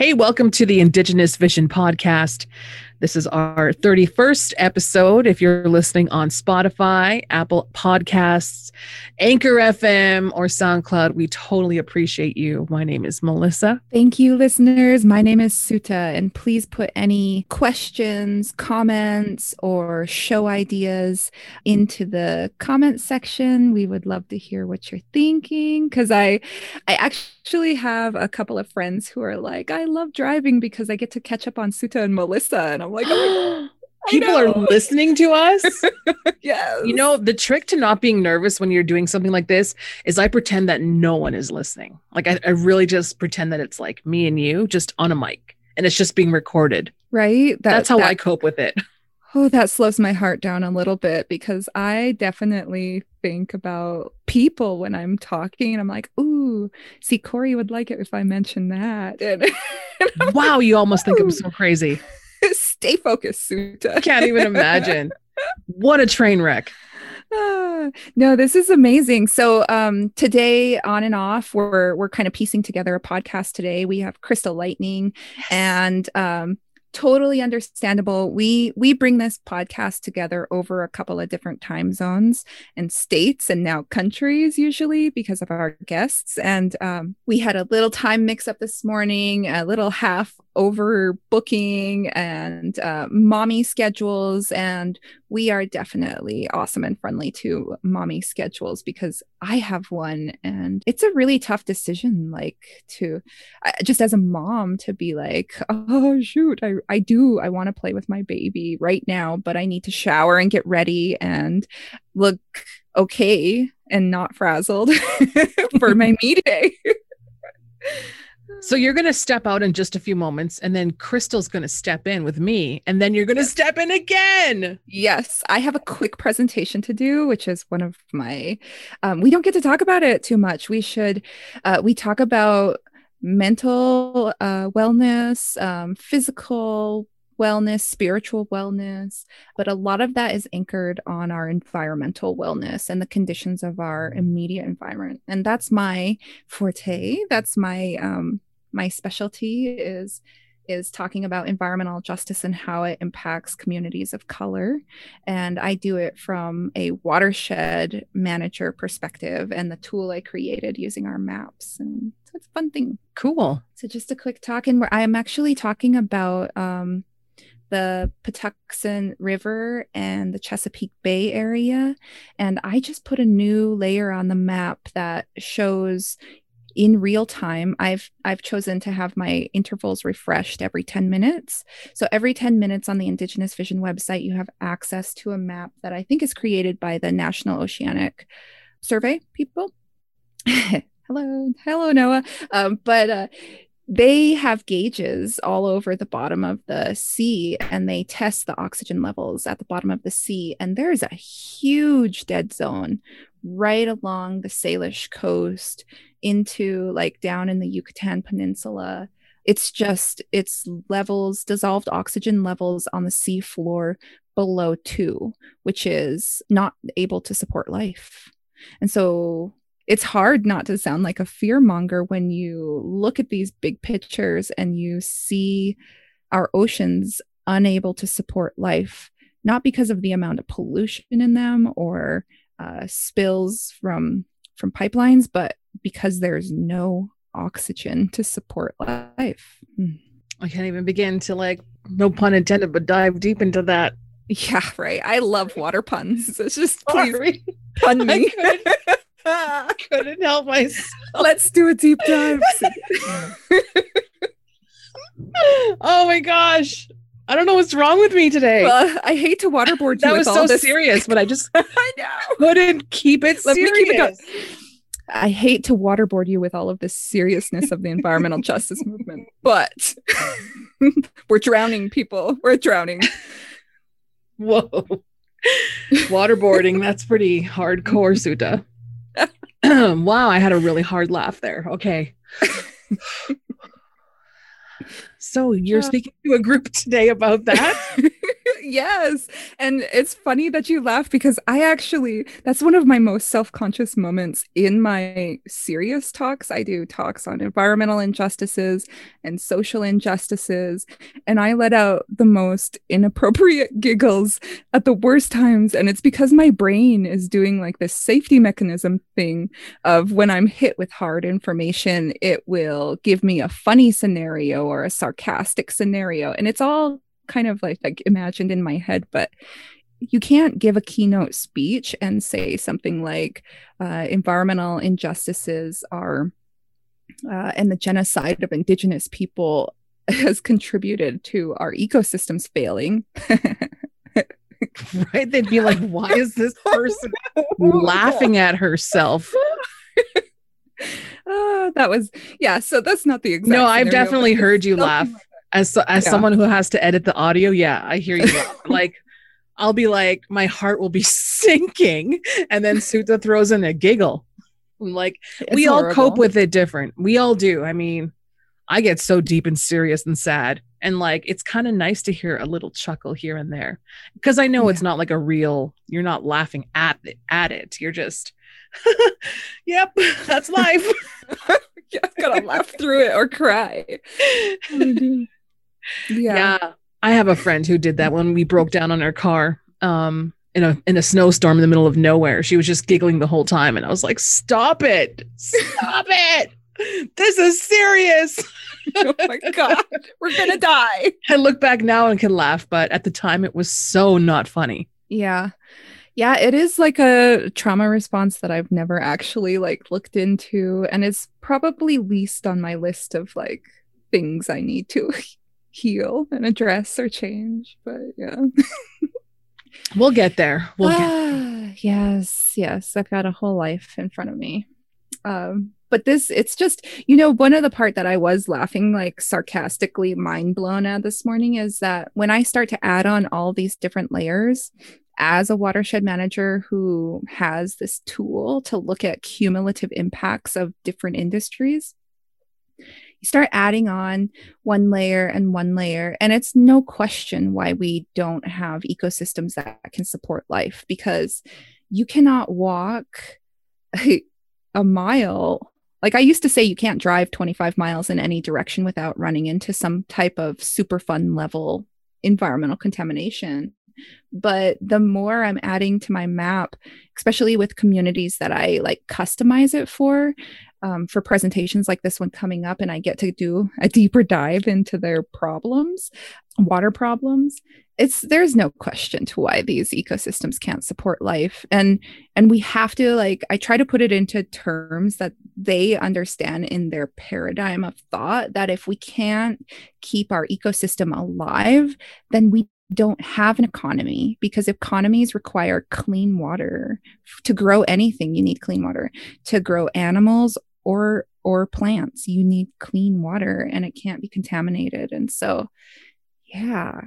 Hey, welcome to the Indigenous Vision Podcast. This is our 31st episode. If you're listening on Spotify, Apple Podcasts, Anchor FM, or SoundCloud, we totally appreciate you. My name is Melissa. Thank you, listeners. My name is Suta, and please put any questions, comments, or show ideas into the comment section. We would love to hear what you're thinking because I, I actually have a couple of friends who are like, I love driving because I get to catch up on Suta and Melissa, and I'm I'm like, oh people are listening to us. yes. You know, the trick to not being nervous when you're doing something like this is I pretend that no one is listening. Like I, I really just pretend that it's like me and you just on a mic and it's just being recorded. Right. That, That's how that, I cope with it. Oh, that slows my heart down a little bit because I definitely think about people when I'm talking and I'm like, ooh, see, Corey would like it if I mention that. And, and wow, you almost think I'm so crazy. Stay focused, Suta. I can't even imagine. what a train wreck. Uh, no, this is amazing. So um, today, on and off, we're we're kind of piecing together a podcast today. We have Crystal Lightning, yes. and um, totally understandable. We we bring this podcast together over a couple of different time zones and states and now countries usually because of our guests. And um, we had a little time mix up this morning a little half overbooking and uh, mommy schedules and we are definitely awesome and friendly to mommy schedules because i have one and it's a really tough decision like to uh, just as a mom to be like oh shoot i, I do i want to play with my baby right now but i need to shower and get ready and look okay and not frazzled for my me day so you're going to step out in just a few moments and then Crystal's going to step in with me and then you're going to step in again. Yes, I have a quick presentation to do which is one of my um, we don't get to talk about it too much. We should uh, we talk about mental uh, wellness, um, physical wellness, spiritual wellness, but a lot of that is anchored on our environmental wellness and the conditions of our immediate environment. And that's my forte. That's my um, my specialty is is talking about environmental justice and how it impacts communities of color. And I do it from a watershed manager perspective and the tool I created using our maps. And so it's a fun thing. Cool. So just a quick talk, and where I am actually talking about um, the Patuxent River and the Chesapeake Bay area. And I just put a new layer on the map that shows in real time i've i've chosen to have my intervals refreshed every 10 minutes. So every 10 minutes on the indigenous vision website you have access to a map that i think is created by the national oceanic survey people. Hello hello NOAA. Um, but uh, they have gauges all over the bottom of the sea and they test the oxygen levels at the bottom of the sea and there's a huge dead zone right along the salish coast into like down in the Yucatan Peninsula. It's just it's levels, dissolved oxygen levels on the sea floor below two, which is not able to support life. And so it's hard not to sound like a fear monger when you look at these big pictures and you see our oceans unable to support life, not because of the amount of pollution in them or uh, spills from from pipelines, but because there's no oxygen to support life. Hmm. I can't even begin to like, no pun intended, but dive deep into that. Yeah, right. I love water puns. It's just please pun me. I couldn't, I couldn't help myself. Let's do a deep dive. oh my gosh. I don't know what's wrong with me today. Well, I hate to waterboard you. that was so this. serious, but I just I know couldn't keep it Let serious. Me keep it I hate to waterboard you with all of this seriousness of the environmental justice movement, but we're drowning people. We're drowning. Whoa. Waterboarding, that's pretty hardcore, Suta. wow, I had a really hard laugh there. Okay. So you're speaking to a group today about that? yes. And it's funny that you laugh because I actually, that's one of my most self conscious moments in my serious talks. I do talks on environmental injustices and social injustices. And I let out the most inappropriate giggles at the worst times. And it's because my brain is doing like this safety mechanism thing of when I'm hit with hard information, it will give me a funny scenario or a sarcastic scenario. And it's all kind of like like imagined in my head but you can't give a keynote speech and say something like uh, environmental injustices are uh, and the genocide of indigenous people has contributed to our ecosystems failing. Right? They'd be like why is this person laughing at herself uh, that was yeah so that's not the exact no i've definitely heard you laugh. like as as yeah. someone who has to edit the audio yeah i hear you. Like i'll be like my heart will be sinking and then suta throws in a giggle. I'm like it's we horrible. all cope with it different. We all do. I mean i get so deep and serious and sad and like it's kind of nice to hear a little chuckle here and there. Because i know yeah. it's not like a real you're not laughing at it at it. You're just yep that's life yeah, i've gotta laugh through it or cry yeah. yeah. I have a friend who did that when we broke down on our car um, in a in a snowstorm in the middle of nowhere. She was just giggling the whole time, and I was like, "Stop it! Stop it! This is serious." oh my god, we're gonna die. I look back now and can laugh, but at the time, it was so not funny. Yeah, yeah, it is like a trauma response that I've never actually like looked into, and it's probably least on my list of like things I need to heal and address or change. But yeah. we'll get there. We'll get there. Ah, yes, yes. I've got a whole life in front of me. Um, but this it's just you know one of the part that i was laughing like sarcastically mind blown at this morning is that when i start to add on all these different layers as a watershed manager who has this tool to look at cumulative impacts of different industries you start adding on one layer and one layer and it's no question why we don't have ecosystems that can support life because you cannot walk a, mile like I used to say, you can't drive 25 miles in any direction without running into some type of super fun level environmental contamination. But the more I'm adding to my map, especially with communities that I like customize it for, um, for presentations like this one coming up and I get to do a deeper dive into their problems, water problems, it's there's no question to why these ecosystems can't support life. And and we have to like I try to put it into terms that they understand in their paradigm of thought that if we can't keep our ecosystem alive, then we don't have an economy because economies require clean water. To grow anything you need clean water. To grow animals or or plants you need clean water and it can't be contaminated. And so yeah.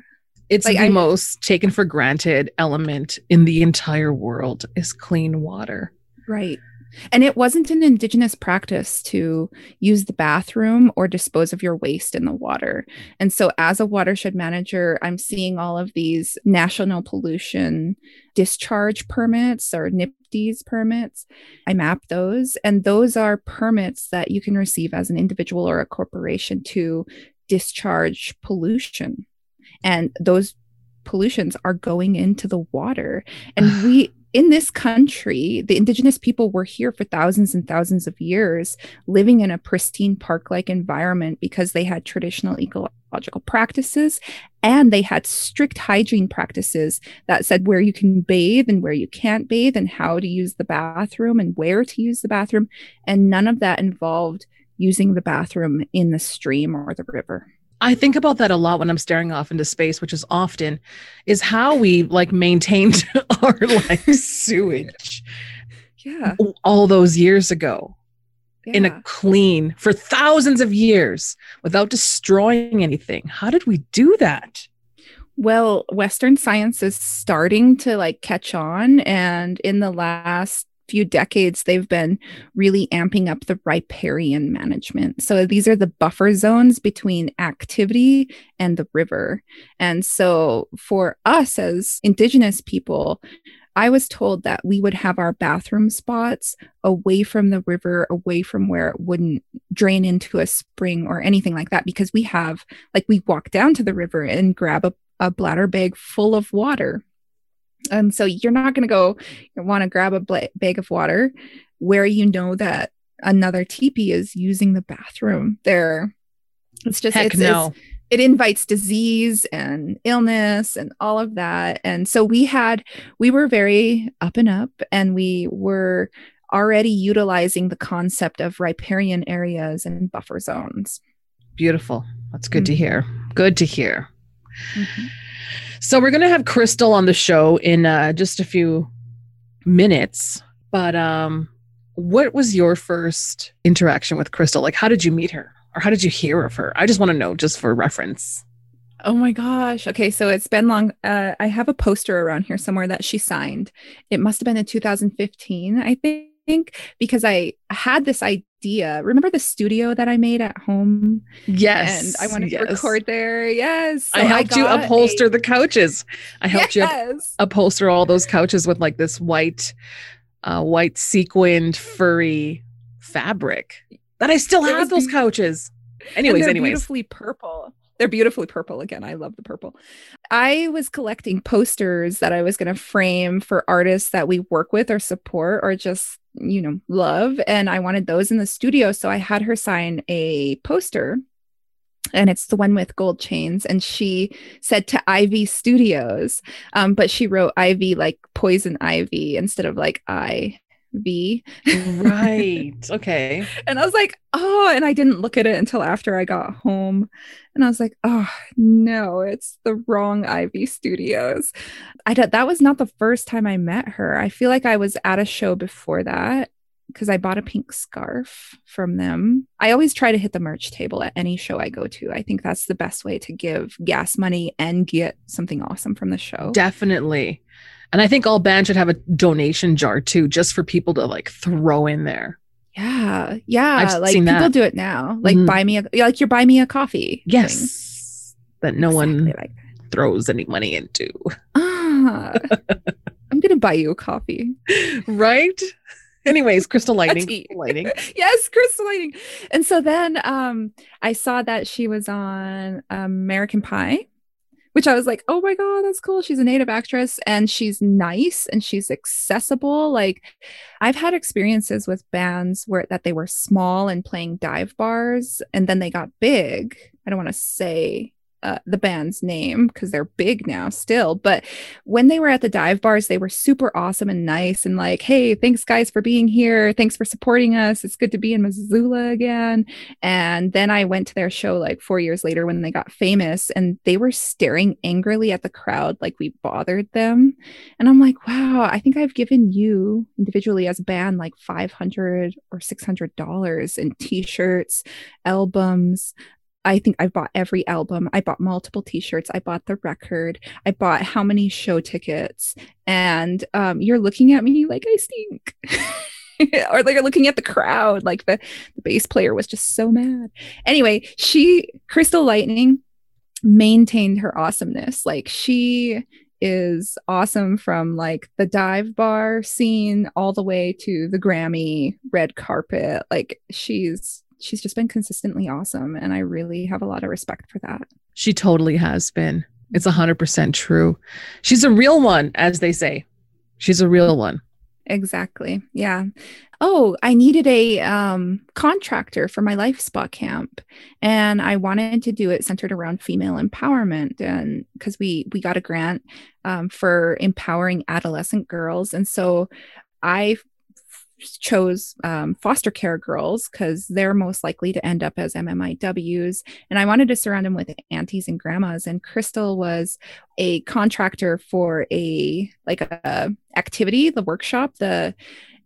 It's like the I, most taken for granted element in the entire world is clean water. Right and it wasn't an indigenous practice to use the bathroom or dispose of your waste in the water. And so, as a watershed manager, I'm seeing all of these national pollution discharge permits or NPDES permits. I map those, and those are permits that you can receive as an individual or a corporation to discharge pollution. And those pollutions are going into the water. And we, in this country, the indigenous people were here for thousands and thousands of years, living in a pristine park like environment because they had traditional ecological practices and they had strict hygiene practices that said where you can bathe and where you can't bathe and how to use the bathroom and where to use the bathroom. And none of that involved using the bathroom in the stream or the river. I think about that a lot when I'm staring off into space, which is often, is how we like maintained our like sewage. Yeah. All those years ago. Yeah. In a clean for thousands of years without destroying anything. How did we do that? Well, Western science is starting to like catch on. And in the last few decades they've been really amping up the riparian management. So these are the buffer zones between activity and the river. And so for us as indigenous people I was told that we would have our bathroom spots away from the river, away from where it wouldn't drain into a spring or anything like that, because we have, like, we walk down to the river and grab a, a bladder bag full of water and so you're not going to go want to grab a bag of water where you know that another teepee is using the bathroom there. It's just Heck it's, no. it's, it invites disease and illness and all of that. And so we had we were very up and up and we were already utilizing the concept of riparian areas and buffer zones. Beautiful. That's good mm-hmm. to hear. Good to hear. Mm-hmm. So we're going to have Crystal on the show in uh, just a few minutes. But um, what was your first interaction with Crystal? Like, how did you meet her, or how did you hear of her? I just want to know, just for reference. Oh my gosh. Okay, so it's been long. Uh, I have a poster around here somewhere that she signed. It must have been in 2015, I think think because I had this idea. Remember the studio that I made at home? Yes. And I wanted yes. to record there. Yes. So I helped I you upholster a... the couches. I helped yes. you upholster all those couches with like this white, uh, white sequined furry fabric that I still have those couches. Anyways, anyways. Beautifully purple. They're beautifully purple again. I love the purple. I was collecting posters that I was going to frame for artists that we work with or support or just, you know, love. And I wanted those in the studio. So I had her sign a poster and it's the one with gold chains and she said to ivy studios um, but she wrote ivy like poison ivy instead of like i V. right. Okay. and I was like, oh, and I didn't look at it until after I got home. And I was like, oh, no, it's the wrong Ivy Studios. I d- that was not the first time I met her. I feel like I was at a show before that because I bought a pink scarf from them. I always try to hit the merch table at any show I go to. I think that's the best way to give gas money and get something awesome from the show. Definitely. And I think all bands should have a donation jar too, just for people to like throw in there. Yeah. Yeah. I've like people that. do it now. Like mm buy me a like you're buy me a coffee. Yes. Thing. That no exactly one like throws any money into. Ah, I'm gonna buy you a coffee. right? Anyways, Crystal Lightning. Crystal Lightning. yes, Crystal Lightning. And so then um I saw that she was on American Pie which I was like, oh my God, that's cool. She's a native actress and she's nice and she's accessible. Like, I've had experiences with bands where that they were small and playing dive bars and then they got big. I don't want to say uh, the band's name because they're big now still. But when they were at the dive bars, they were super awesome and nice and like, hey, thanks guys for being here. Thanks for supporting us. It's good to be in Missoula again. And then I went to their show like four years later when they got famous and they were staring angrily at the crowd like we bothered them. And I'm like, wow, I think I've given you individually as a band like 500 or $600 in t shirts, albums, I think I bought every album. I bought multiple t-shirts. I bought the record. I bought how many show tickets. And um, you're looking at me like I stink. or like you're looking at the crowd like the, the bass player was just so mad. Anyway, she Crystal Lightning maintained her awesomeness. Like she is awesome from like the dive bar scene all the way to the Grammy red carpet. Like she's she's just been consistently awesome. And I really have a lot of respect for that. She totally has been. It's 100% true. She's a real one, as they say. She's a real one. Exactly. Yeah. Oh, I needed a um, contractor for my life spa camp, and I wanted to do it centered around female empowerment, and because we we got a grant um, for empowering adolescent girls, and so I chose um, foster care girls because they're most likely to end up as MMIWs. And I wanted to surround them with aunties and grandmas. And Crystal was a contractor for a like a activity, the workshop. The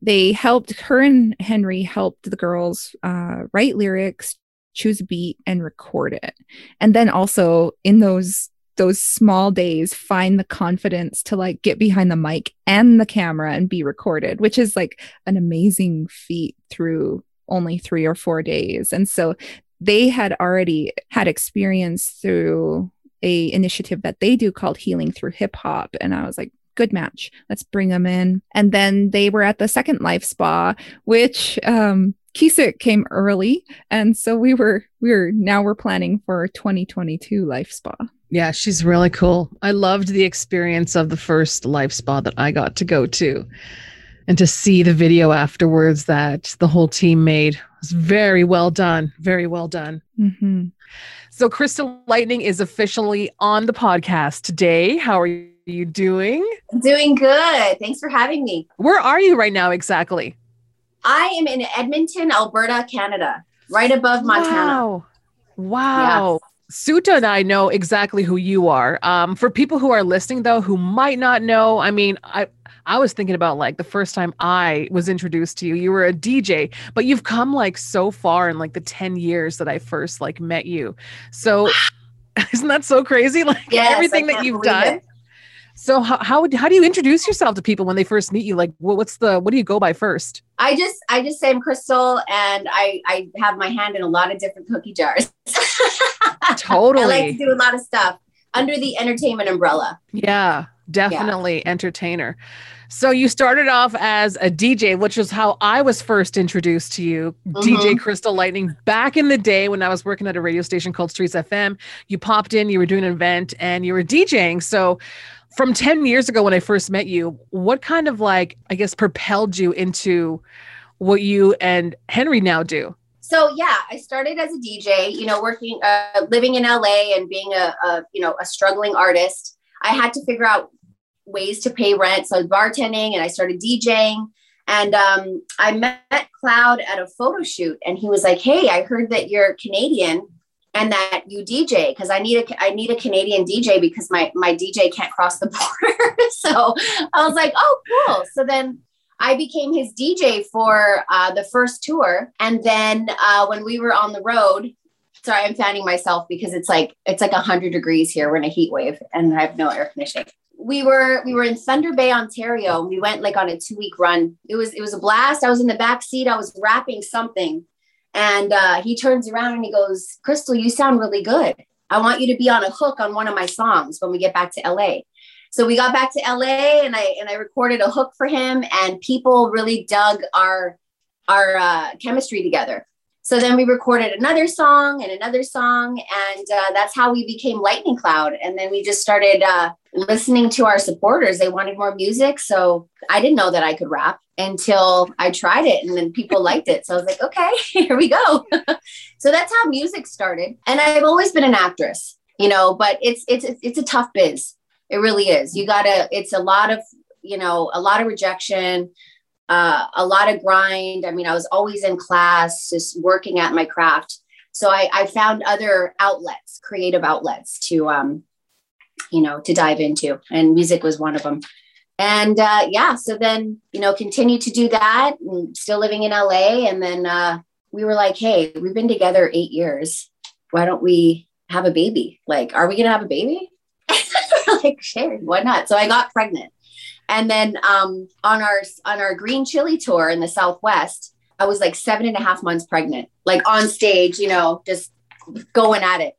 they helped her and Henry helped the girls uh, write lyrics, choose a beat, and record it. And then also in those those small days find the confidence to like get behind the mic and the camera and be recorded, which is like an amazing feat through only three or four days. And so they had already had experience through a initiative that they do called Healing Through Hip Hop. And I was like, good match. Let's bring them in. And then they were at the second life spa, which um Kisik came early. And so we were we were now we're planning for 2022 life spa. Yeah, she's really cool. I loved the experience of the first life spa that I got to go to. And to see the video afterwards that the whole team made was very well done. Very well done. Mm-hmm. So, Crystal Lightning is officially on the podcast today. How are you doing? Doing good. Thanks for having me. Where are you right now exactly? I am in Edmonton, Alberta, Canada, right above Montana. Wow. Wow. Suta and I know exactly who you are. Um, for people who are listening, though, who might not know, I mean, I I was thinking about like the first time I was introduced to you. You were a DJ, but you've come like so far in like the ten years that I first like met you. So, isn't that so crazy? Like Yes, everything that you've done. it. So how, how would- how do you introduce yourself to people when they first meet you? Like what's the what do you go by first? I just I just say I'm Crystal and I I have my hand in a lot of different cookie jars. Totally. I like to do a lot of stuff under the entertainment umbrella. Yeah, definitely entertainer. So you started off as a DJ, which is how I was first introduced to you, DJ mm-hmm. Crystal Lightning, back in the day when I was working at a radio station called Streets FM. You popped in, you were doing an event, and you were DJing. So from 10 years ago when I first met you, what kind of like, I guess, propelled you into what you and Henry now do? So yeah, I started as a DJ, you know, working, uh, living in LA and being a, a, you know, a struggling artist. I had to figure out ways to pay rent. So I was bartending and I started DJing. And um, I met Cloud at a photo shoot, and he was like, "Hey, I heard that you're Canadian and that you DJ because I need a I need a Canadian DJ because my my DJ can't cross the border." so I was like, "Oh, cool!" So then I became his DJ for uh, the first tour, and then uh, when we were on the road, sorry, I'm fanning myself because it's like it's like hundred degrees here. We're in a heat wave, and I have no air conditioning. We were we were in Thunder Bay, Ontario. We went like on a two week run. It was it was a blast. I was in the back seat. I was rapping something, and uh, he turns around and he goes, "Crystal, you sound really good. I want you to be on a hook on one of my songs when we get back to LA." So we got back to LA and I and I recorded a hook for him and people really dug our our uh, chemistry together. So then we recorded another song and another song and uh, that's how we became Lightning Cloud and then we just started uh, listening to our supporters. They wanted more music, so I didn't know that I could rap until I tried it and then people liked it. So I was like, okay, here we go. so that's how music started. And I've always been an actress, you know, but it's it's it's a tough biz. It really is. You gotta. It's a lot of you know a lot of rejection, uh, a lot of grind. I mean, I was always in class, just working at my craft. So I, I found other outlets, creative outlets to um, you know, to dive into, and music was one of them. And uh, yeah, so then you know, continue to do that, and still living in LA. And then uh, we were like, hey, we've been together eight years. Why don't we have a baby? Like, are we gonna have a baby? like, sure, why not? So I got pregnant. And then um, on our on our green chili tour in the Southwest, I was like seven and a half months pregnant, like on stage, you know, just going at it.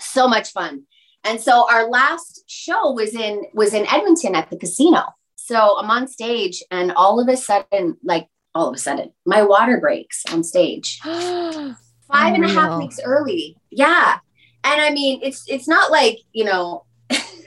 So much fun. And so our last show was in was in Edmonton at the casino. So I'm on stage, and all of a sudden, like all of a sudden, my water breaks on stage. Five and a half Unreal. weeks early. Yeah. And I mean, it's it's not like, you know,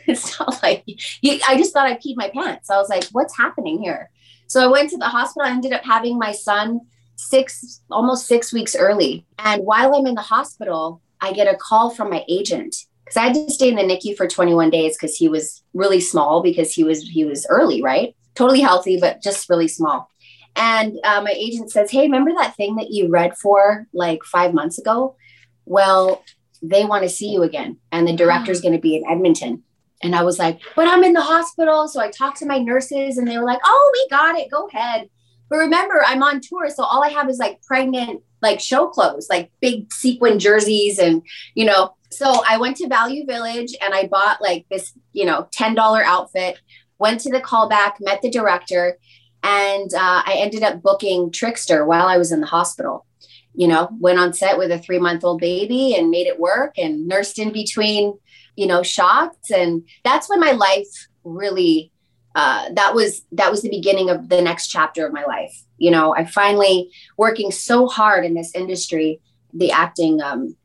it's not like you, I just thought I peed my pants. I was like, what's happening here? So I went to the hospital. I ended up having my son six, almost six weeks early. And while I'm in the hospital, I get a call from my agent because I had to stay in the NICU for 21 days because he was really small because he was he was early, right? Totally healthy, but just really small. And uh, my agent says, "Hey, remember that thing that you read for like five months ago? Well, they want to see you again, and the director's going to be in Edmonton." And I was like, "But I'm in the hospital." So I talked to my nurses, and they were like, "Oh, we got it. Go ahead." But remember, I'm on tour, so all I have is like pregnant like show clothes, like big sequin jerseys and, you know, so I went to Value Village and I bought like this, you know, $10 outfit, went to the callback, met the director, and uh, I ended up booking Trickster while I was in the hospital. You know, went on set with a three month old baby and made it work and nursed in between, you know, shots. And that's when my life really, uh, that was, that was the beginning of the next chapter of my life. You know, I finally working so hard in this industry, the acting um,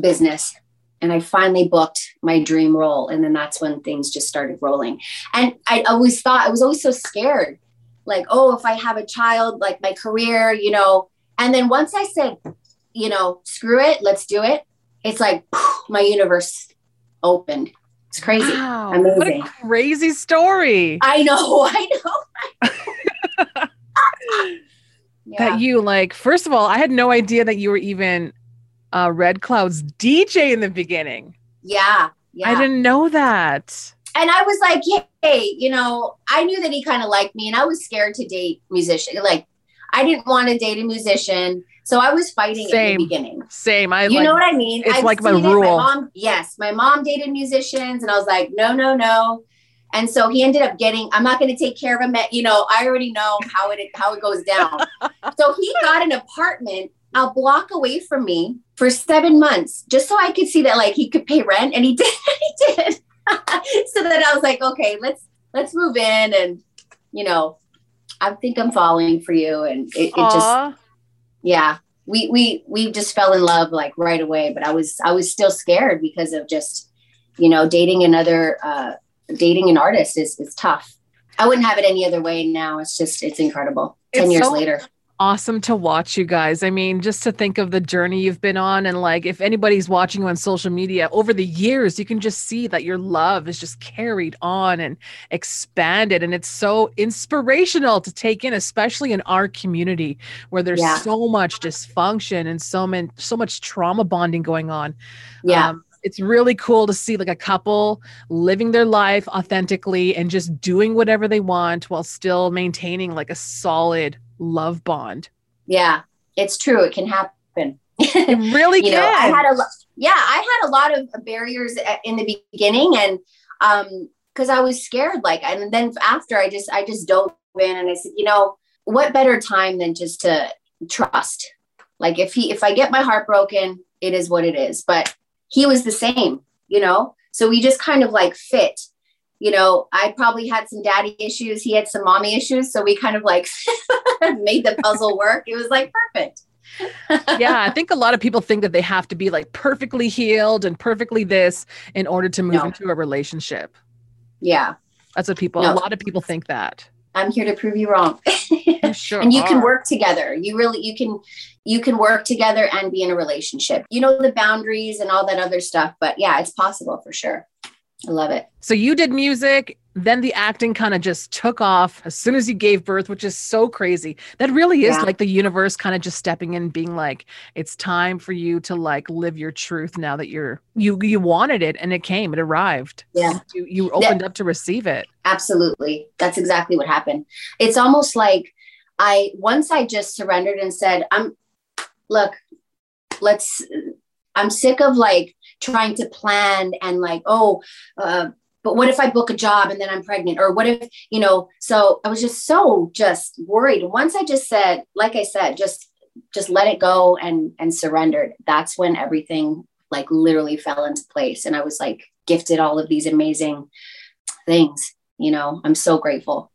business and I finally booked my dream role. And then that's when things just started rolling. And I always thought, I was always so scared like, oh, if I have a child, like my career, you know. And then once I said, you know, screw it, let's do it, it's like my universe opened. It's crazy. Wow, Amazing. What a crazy story. I know. I know. yeah. That you like, first of all, I had no idea that you were even uh, Red Cloud's DJ in the beginning. Yeah. Yeah. I didn't know that. And I was like, hey, you know, I knew that he kind of liked me and I was scared to date musician. Like I didn't want to date a musician. So I was fighting Same. in the beginning. Same. I you like, know what I mean? It's I've like my rule. My mom, yes, my mom dated musicians, and I was like, no, no, no. And so he ended up getting. I'm not going to take care of him. At, you know, I already know how it how it goes down. so he got an apartment a block away from me for seven months, just so I could see that like he could pay rent, and he did. he did. so then I was like, okay, let's let's move in, and you know, I think I'm falling for you, and it, it just, yeah, we we we just fell in love like right away. But I was I was still scared because of just, you know, dating another uh, dating an artist is is tough. I wouldn't have it any other way now. It's just it's incredible. Ten it's years so, later awesome to watch you guys. I mean, just to think of the journey you've been on, and like if anybody's watching you on social media over the years, you can just see that your love is just carried on and expanded. And it's so inspirational to take in, especially in our community where there's yeah. so much dysfunction and so many, so much trauma bonding going on. Yeah. Um, it's really cool to see like a couple living their life authentically and just doing whatever they want while still maintaining like a solid love bond. Yeah, it's true. It can happen. It really you can. Know, I had a yeah, I had a lot of barriers in the beginning, and um, because I was scared. Like, and then after, I just I just dove in, and I said, you know, what better time than just to trust? Like, if he if I get my heart broken, it is what it is. But he was the same, you know. So we just kind of like fit you know, I probably had some daddy issues. He had some mommy issues. So we kind of like made the puzzle work. It was like perfect. yeah, I think a lot of people think that they have to be like perfectly healed and perfectly this in order to move no. into a relationship. Yeah. That's what people, no. a lot of people think that. I'm here to prove you wrong. you sure and you are. can work together. You really, you can, you can work together and be in a relationship. You know, the boundaries and all that other stuff. But yeah, it's possible for sure. I love it. So you did music, then the acting kind of just took off as soon as you gave birth, which is so crazy. That really is yeah. like the universe kind of just stepping in, being like, it's time for you to like live your truth now that you're you you wanted it and it came, it arrived. Yeah. You you opened yeah. up to receive it. Absolutely. That's exactly what happened. It's almost like I once I just surrendered and said, I'm look, let's I'm sick of like trying to plan and like, oh, uh, but what if I book a job and then I'm pregnant? Or what if, you know, so I was just so just worried. Once I just said, like I said, just just let it go and and surrendered. That's when everything like literally fell into place. And I was like gifted all of these amazing things. You know, I'm so grateful.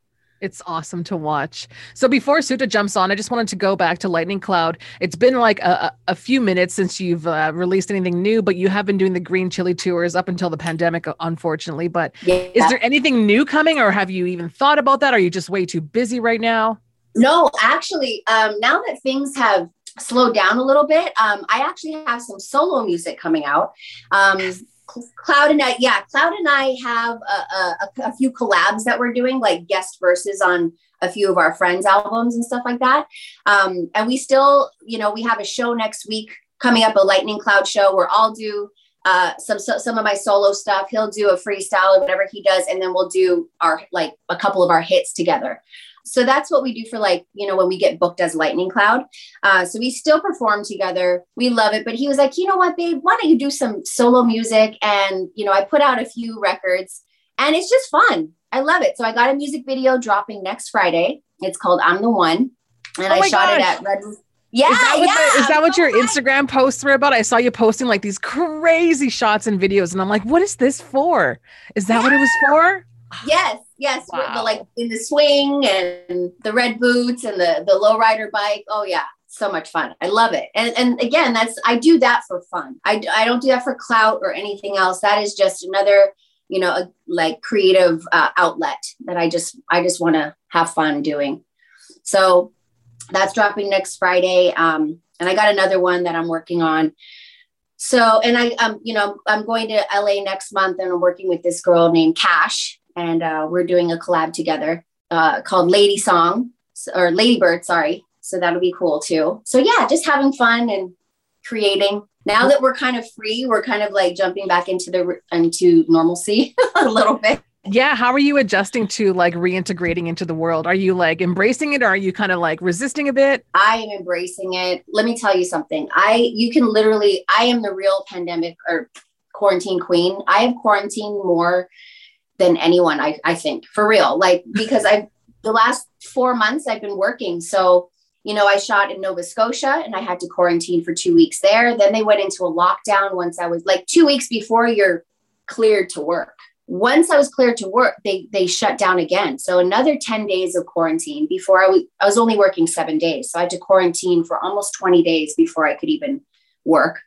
It's awesome to watch. So before Suta jumps on, I just wanted to go back to Lightning Cloud. It's been like a, a few minutes since you've uh, released anything new, but you have been doing the Green Chili tours up until the pandemic, unfortunately. But yeah. is there anything new coming, or have you even thought about that? Are you just way too busy right now? No, actually, um, now that things have slowed down a little bit, um, I actually have some solo music coming out. Um, Cloud and I, yeah, Cloud and I have a, a, a, few collabs that we're doing, like guest verses on a few of our friends' albums and stuff like that. Um, and we still, you know, we have a show next week coming up, a Lightning Cloud show where I'll do uh, some so, some of my solo stuff. He'll do a freestyle or whatever he does, and then we'll do our like a couple of our hits together. So that's what we do for like you know when we get booked as lightning cloud. Uh, so we still perform together. We love it. But he was like you know what babe? Why don't you do some solo music? And you know i put out a few records and it's just fun. I love it. So i got a music video dropping next friday. It's called i'm the one. And Oh i shot it at red yeah is that what, yeah. the, is that what your Oh Instagram posts were about? I saw you posting like these crazy shots and videos, and I'm like, what is this for? Is that what it was for? Yes, yes. Wow. Like in the swing and the red boots and the the lowrider bike. Oh yeah, so much fun. I love it. And and again, that's I do that for fun. I I don't do that for clout or anything else. That is just another you know a, like creative uh, outlet that I just I just want to have fun doing. So that's dropping next Friday. Um, and I got another one that I'm working on. So, and I, um, you know, I'm going to LA next month and I'm working with this girl named Cash and uh, we're doing a collab together uh, called Lady Song or Lady Bird, sorry. So that'll be cool too. So yeah, just having fun and creating. Now that we're kind of free, we're kind of like jumping back into the into normalcy a little bit. Yeah. How are you adjusting to like reintegrating into the world? Are you like embracing it or are you kind of like resisting a bit? I am embracing it. Let me tell you something. I you can literally I am the real pandemic or quarantine queen. I have quarantined more than anyone I I think. For real. Like because I the last 4 months I've been working. So, you know, I shot in Nova Scotia and I had to quarantine for 2 weeks there. Then they went into a lockdown once I was like 2 weeks before you're cleared to work once I was cleared to work, they they shut down again. So another 10 days of quarantine before I was I was only working 7 days. So I had to quarantine for almost 20 days before I could even work.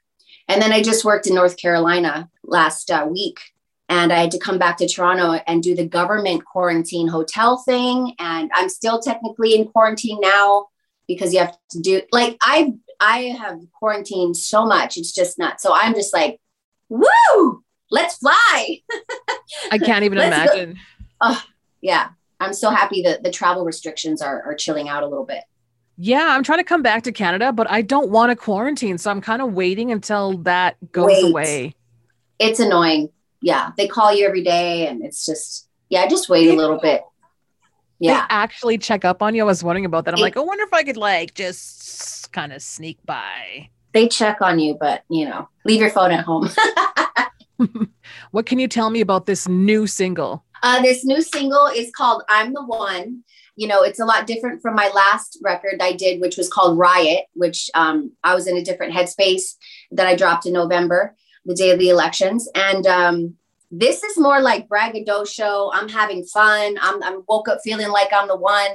And then I just worked in North Carolina last uh, week and I had to come back to Toronto and do the government quarantine hotel thing and I'm still technically in quarantine now because you have to do like I I have quarantined so much it's just nuts. So I'm just like woo let's fly. I can't even Let's go. imagine. yeah, I'm so happy that the travel restrictions are, are chilling out a little bit. Yeah, I'm trying to come back to Canada, but I don't want to quarantine. So I'm kind of waiting until that goes Wait. away. It's annoying. Yeah, they call you every day, and it's just yeah, just wait a little bit. They Yeah, actually check up on you. I was wondering about that. I'm It- like, I wonder if I could like just kind of sneak by. they check on you, but you know, leave your phone at home. What can you tell me about this new single? Uh, this new single is called I'm the One. You know, it's a lot different from my last record I did, which was called Riot, which um, I was in a different headspace that I dropped in November, the day of the elections. And um, this is more like braggadocio. I'm having fun. I'm, I'm woke up feeling like I'm the one,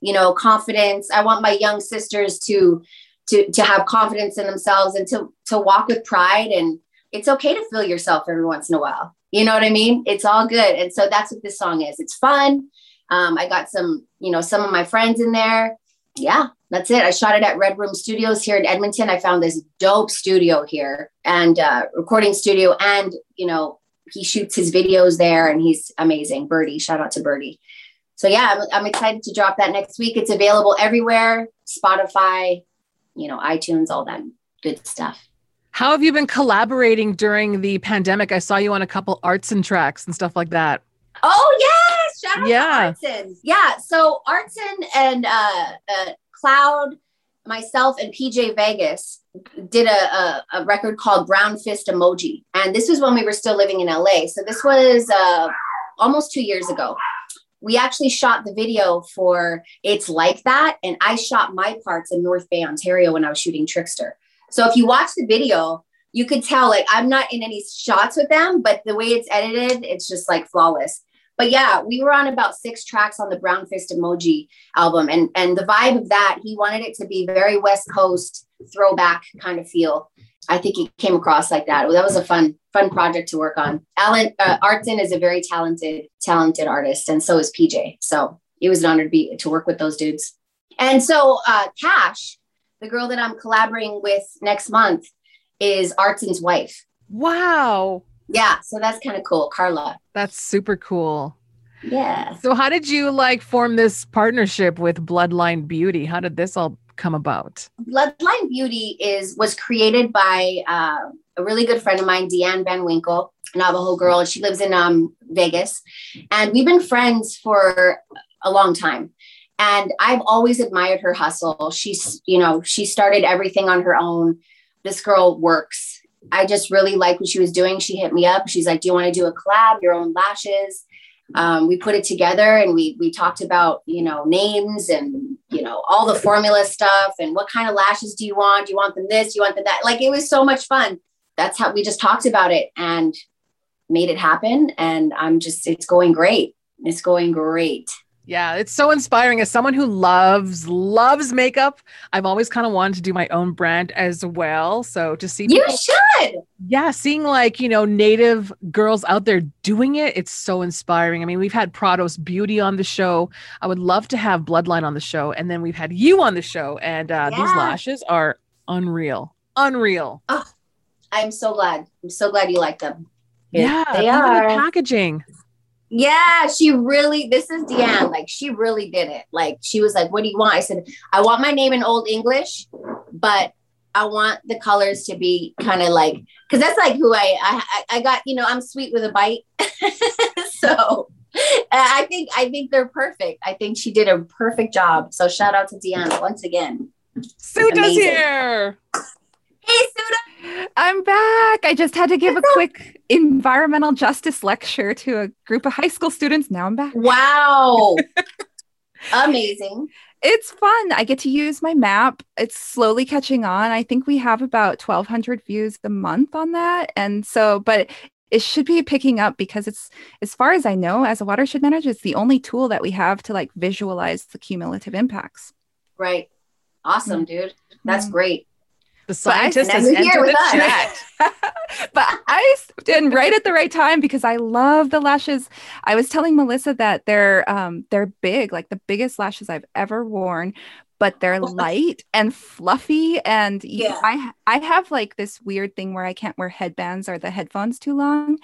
you know, confidence. I want my young sisters to to to have confidence in themselves and to to walk with pride and it's okay to feel yourself every once in a while. You know what I mean? It's all good. And so that's what this song is. It's fun. Um, I got some, you know, some of my friends in there. Yeah, that's it. I shot it at Red Room Studios here in Edmonton. I found this dope studio here and uh, recording studio. And, you know, he shoots his videos there and he's amazing. Birdie, shout out to Birdie. So yeah, I'm, I'm excited to drop that next week. It's available everywhere Spotify, you know, iTunes, all that good stuff. How have you been collaborating during the pandemic? I saw you on a couple Artson tracks and stuff like that. Oh yes, shout out Yeah. to Artson. Yeah, so Artson and uh, uh, Cloud, myself and PJ Vegas did a, a, a record called Brown Fist Emoji, and this was when we were still living in LA. So this was uh, almost two years ago. We actually shot the video for It's Like That, and I shot my parts in North Bay, Ontario, when I was shooting Trickster. So if you watch the video, you could tell like I'm not in any shots with them, but the way it's edited, it's just like flawless. But yeah, we were on about six tracks on the Brown Fist Emoji album, and and the vibe of that, he wanted it to be very West Coast throwback kind of feel. I think it came across like that. That was a fun fun project to work on. Alan uh, Artson is a very talented talented artist, and so is PJ. So it was an honor to be to work with those dudes. And so uh, Cash, the girl that I'm collaborating with next month, is Artson's wife. Wow. Yeah, so that's kind of cool, Carla. That's super cool. Yeah. So how did you like form this partnership with Bloodline Beauty? How did this all come about? Bloodline Beauty is was created by uh, a really good friend of mine, Deanne Van Winkle, Navajo girl. She lives in um, Vegas, and we've been friends for a long time. And I've always admired her hustle. She's, you know, she started everything on her own. This girl works. I just really like what she was doing. She hit me up. She's like, "Do you want to do a collab? Your own lashes?" Um, we put it together and we we talked about you know names and you know all the formula stuff and what kind of lashes do you want? Do you want them this? Do you want them that? Like it was so much fun. That's how we just talked about it and made it happen. And I'm just it's going great. It's going great. Yeah, it's so inspiring. As someone who loves loves makeup, I've always kind of wanted to do my own brand as well. So to see you should, yeah, seeing like you know native girls out there doing it, it's so inspiring. I mean, we've had Prados Beauty on the show. I would love to have Bloodline on the show, and then we've had you on the show, and uh, yeah. these lashes are unreal, unreal. Oh, I'm so glad. I'm so glad you like them. Yeah, they are the packaging. Yeah, she really, this is Deanne. Like, she really did it. Like, she was like, What do you want? I said, I want my name in Old English, but I want the colors to be kind of like, because that's like who I, I, I got, you know, I'm sweet with a bite. so I think, I think they're perfect. I think she did a perfect job. So shout out to Deanne once again. Suta's here. Hey, Suta. I'm back. I just had to give a quick environmental justice lecture to a group of high school students. Now I'm back. Wow. Amazing. It's fun. I get to use my map. It's slowly catching on. I think we have about 1,200 views a month on that. And so, but it should be picking up because it's, as far as I know, as a watershed manager, it's the only tool that we have to like visualize the cumulative impacts. Right. Awesome, dude. That's mm-hmm. great. The scientist has entered the us. chat. but I did right at the right time because I love the lashes. I was telling Melissa that they're um they're big, like the biggest lashes I've ever worn, but they're light and fluffy and yeah. I I have like this weird thing where I can't wear headbands or the headphones too long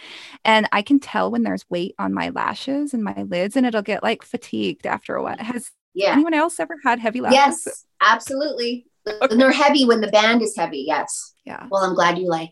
and I can tell when there's weight on my lashes and my lids and it'll get like fatigued after a while. Has yeah. anyone else ever had heavy lashes? Yes, absolutely. And they're heavy when the band is heavy. Yes. Yeah. Well, I'm glad you like.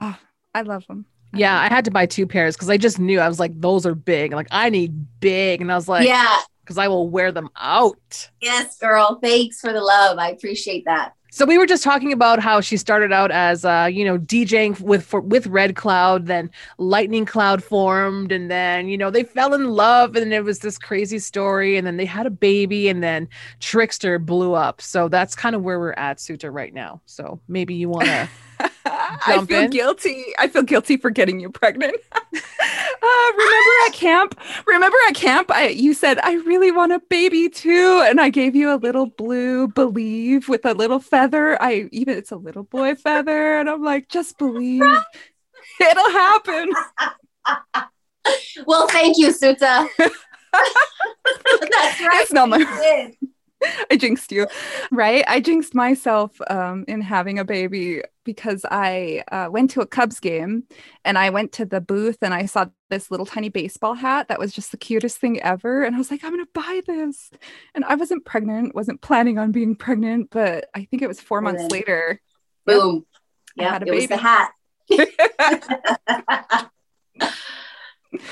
oh, I love them. yeah, I had to buy two pairs because I just knew I was like, those are big. Like I need big, and I was like, yeah, because I will wear them out. Yes, girl. Thanks for the love. I appreciate that. So we were just talking about how she started out as uh, you know DJing with for, with Red Cloud, then Lightning Cloud formed, and then you know they fell in love, and it was this crazy story, and then they had a baby, and then Trickster blew up. So that's kind of where we're at, Suta, right now. So maybe you want to. I feel in. guilty. I feel guilty for getting you pregnant. uh, remember at camp? Remember at camp? I you said I really want a baby too, and I gave you a little blue believe with a little feather. I even it's a little boy feather, and I'm like, just believe, it'll happen. well, thank you, Suta. That's right. It's not my. I jinxed you, right? I jinxed myself um, in having a baby because I uh, went to a Cubs game and I went to the booth and I saw this little tiny baseball hat that was just the cutest thing ever. And I was like, I'm going to buy this. And I wasn't pregnant, wasn't planning on being pregnant, but I think it was four months later. Boom. Yeah, it baby. was the hat.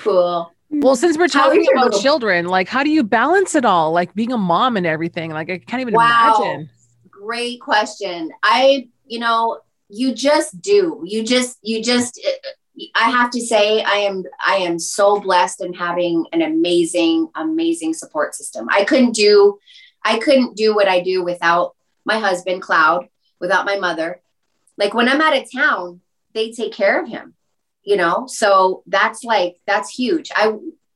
cool. Well, since we're talking about children, like how do you balance it all? Like being a mom and everything. Like I can't even wow. imagine. Great question. I, you know, you just do. You just, you just uh, I have to say I am I am so blessed in having an amazing, amazing support system. I couldn't do I couldn't do what I do without my husband, Cloud, without my mother. Like when I'm out of town, they take care of him you know so that's like that's huge i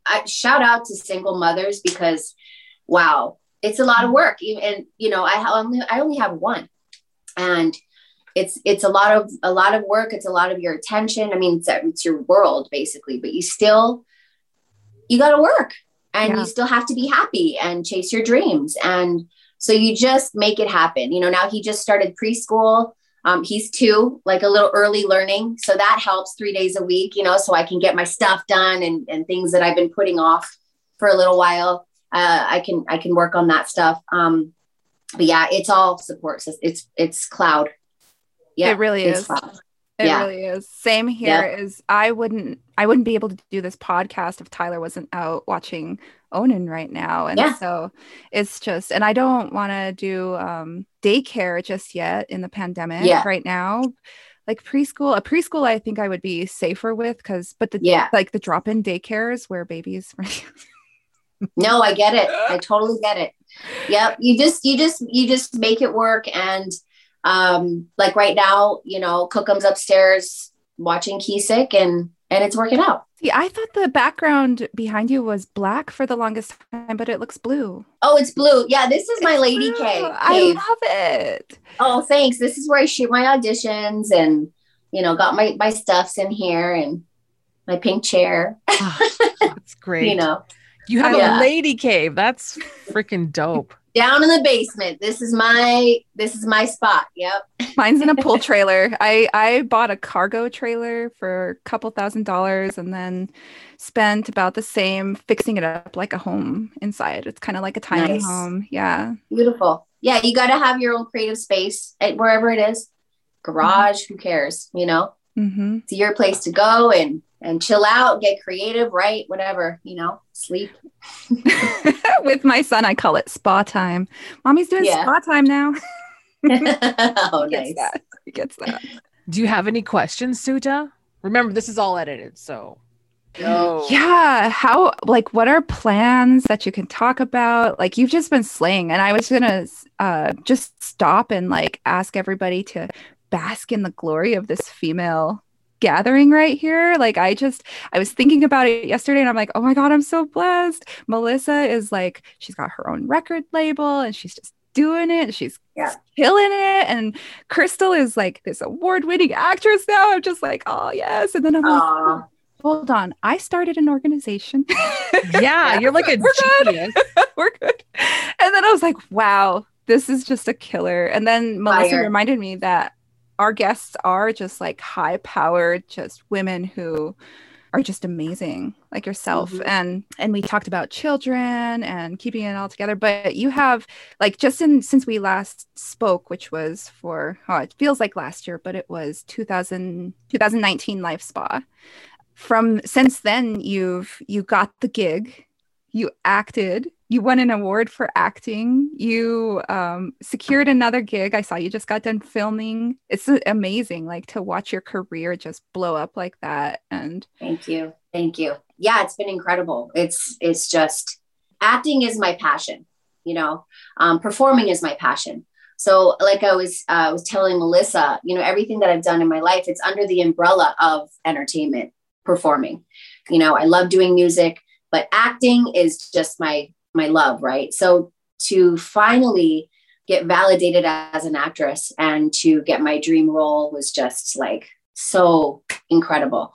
i shout out to single mothers because wow it's a lot of work and you know i only i only have one and it's it's a lot of a lot of work it's a lot of your attention i mean it's, it's your world basically but you still you got to work and yeah. you still have to be happy and chase your dreams and so you just make it happen you know now he just started preschool um, he's two, like a little early learning. So that helps three days a week, you know, so I can get my stuff done and, and things that I've been putting off for a little while. Uh, I can, I can work on that stuff. Um, but yeah, it's all support. It's, it's cloud. Yeah, it really is. It Yeah. really is. Same here is I wouldn't I wouldn't be able to do this podcast if Tyler wasn't out watching Onan right now. And Yeah. so it's just and I don't want to do um daycare just yet in the pandemic Yeah. right now. Like preschool, a preschool I think I would be safer with because but the Yeah. like the drop-in daycares where babies No, I get it. I totally get it. Yep. You just you just you just make it work and um like right now, you know, Cookum's upstairs watching Keesick and and it's working out. See, I thought the background behind you was black for the longest time, but it looks blue. Oh, it's blue. Yeah, this is my It's lady blue. cave. I love it. Oh, thanks. This is where I shoot my auditions and you know, got my my stuffs in here and my pink chair, Ah, That's great. you know. you have Yeah. a lady cave. That's freaking dope. Down in the basement. This is my this is my spot. Yep. Mine's in a pool trailer. I I bought a cargo trailer for a couple thousand dollars and then spent about the same fixing it up like a home inside. It's kind of like a tiny Nice. home. Yeah. Beautiful. Yeah, you got to have your own creative space at wherever it is. Garage, who cares? You know, hmm it's your place to go and and chill out, get creative, write, whatever. You know, sleep. With my son, I call it spa time. Mommy's doing Yeah. spa time now. oh, He nice. that. He gets that. Do you have any questions, Suta? Remember, this is all edited, so no. Yeah. How, like, what are plans that you can talk about? Like, you've just been slaying. And I was going to uh, just stop and, like, ask everybody to bask in the glory of this female gathering right here. Like, I just, I was thinking about it yesterday and I'm like, oh my God, I'm so blessed. Melissa is like, she's got her own record label and she's just doing it. She's Yeah. killing it. And Crystal is like this award winning actress now. I'm just like, oh, yes. And then I'm like, oh, hold on i started an organization Yeah, you're like a We're good. genius. we're good and then i was like wow this is just a killer and then melissa Fire. reminded me that our guests are just like high powered just women who are just amazing like yourself Mhm. and and we talked about children and keeping it all together but you have like just in since we last spoke which was for oh it feels like last year but it was 2000 2019 life spa from since then you've you got the gig you acted you won an award for acting you um, secured another gig i saw you just got done filming it's amazing like to watch your career just blow up like that and Thank you. Thank you. Yeah, it's been incredible. It's it's just acting is my passion, you know. Um, performing is my passion. So like I was uh, was telling Melissa, you know, everything that I've done in my life, it's under the umbrella of entertainment, performing. You know, I love doing music, but acting is just my my love, right? So to finally get validated as an actress and to get my dream role was just like so incredible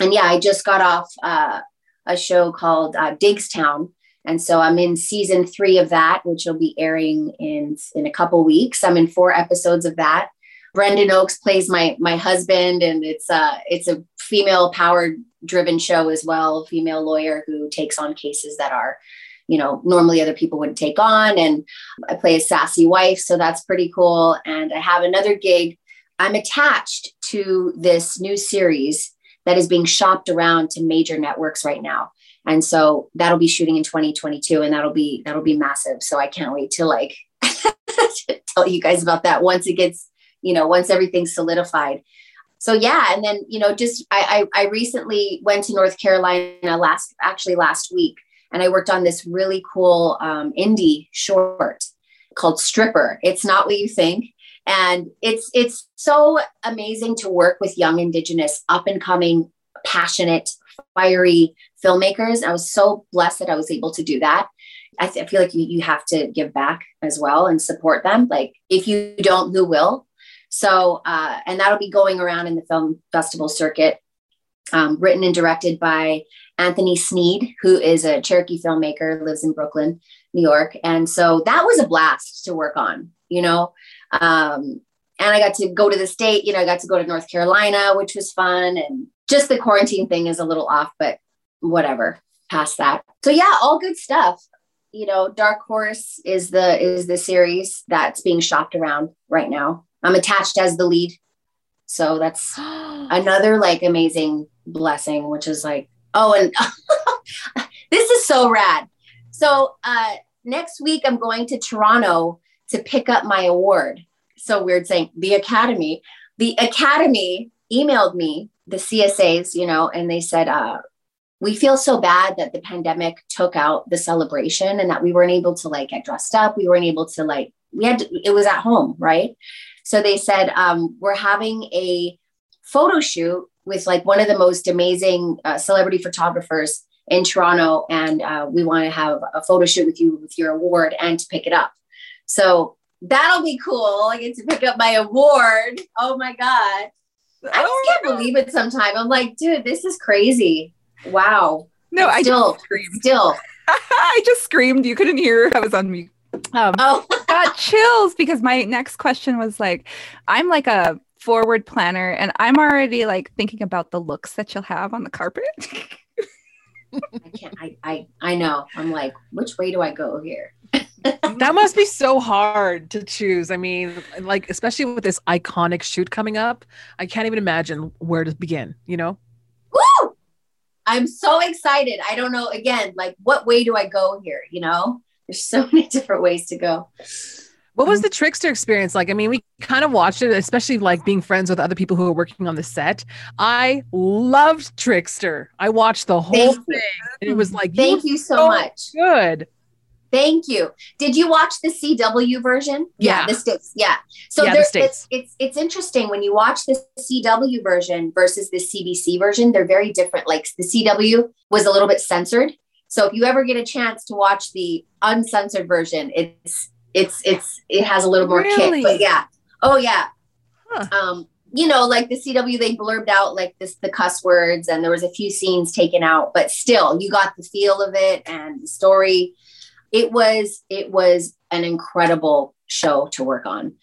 and yeah, I just got off uh, a show called uh, Diggstown, and so I'm in season three of that, which will be airing in in a couple weeks. I'm in four episodes of that. Brendan Oakes plays my my husband, and it's uh it's a female powered driven show as well. Female lawyer who takes on cases that are, you know, normally other people wouldn't take on, and I play a sassy wife, so that's pretty cool. And I have another gig. I'm attached to this new series that is being shopped around to major networks right now. And so that'll be shooting in 2022 and that'll be that'll be massive. So I can't wait to like tell you guys about that once it gets, you know, once everything's solidified. So yeah, and then you know, just I I, I recently went to North Carolina last actually last week, and I worked on this really cool um, indie short called Stripper. It's not what you think. And it's it's so amazing to work with young indigenous up and coming passionate fiery filmmakers. I was so blessed that i was able to do that. I, th- I feel like you, you have to give back as well and support them. Like if you don't who will so uh, and that'll be going around in the film festival circuit um, written and directed by anthony sneed who is a cherokee filmmaker lives in brooklyn new york and so that was a blast to work on you know um, and I got to go to the state, you know, I got to go to North Carolina, which was fun. And just the quarantine thing is a little off, but whatever, past that. So yeah, all good stuff. You know, Dark Horse is the is the series that's being shopped around right now. I'm attached as the lead. So that's another like amazing blessing, which is like, oh, and this is so rad. So uh, next week, I'm going to Toronto to pick up my award. So weird saying the Academy. The Academy emailed me, the CSAs, you know, and they said, uh, we feel so bad that the pandemic took out the celebration and that we weren't able to like get dressed up. We weren't able to like, we had to, it was at home, right? So they said, um, we're having a photo shoot with like one of the most amazing uh, celebrity photographers in Toronto. And uh, we want to have a photo shoot with you with your award and to pick it up. So that'll be cool. I get to pick up my award. Oh my God. I just can't believe it sometimes. I'm like, dude, this is crazy. Wow. No, I still. Still. I just screamed. You couldn't hear. I was on mute. Um, oh, got chills because my next question was like, I'm like a forward planner, and I'm already like thinking about the looks that you'll have on the carpet. I can't. I, I I know. I'm like, which way do I go here? that must be so hard to choose. I mean, like especially with this iconic shoot coming up, I can't even imagine where to begin. You know. Woo! I'm so excited. I don't know. Again, like, what way do I go here? You know, there's so many different ways to go. What was um, the trickster experience like? I mean, we kind of watched it, especially like being friends with other people who were working on the set. I loved Trickster. I watched the whole Thank thing. And it was like, Thank you, you so, so much. Good. Thank you. Did you watch the CW version? Yeah, yeah the states. Yeah. So yeah, the states. It's, it's it's interesting when you watch the CW version versus the CBC version. They're very different. Like the CW was a little bit censored. So if you ever get a chance to watch the uncensored version, it's it's it's it has a little more really? kick. But yeah. Oh yeah. Huh. Um, you know, like the CW, they blurbed out like this the cuss words, and there was a few scenes taken out, but still, you got the feel of it and the story it was it was an incredible show to work on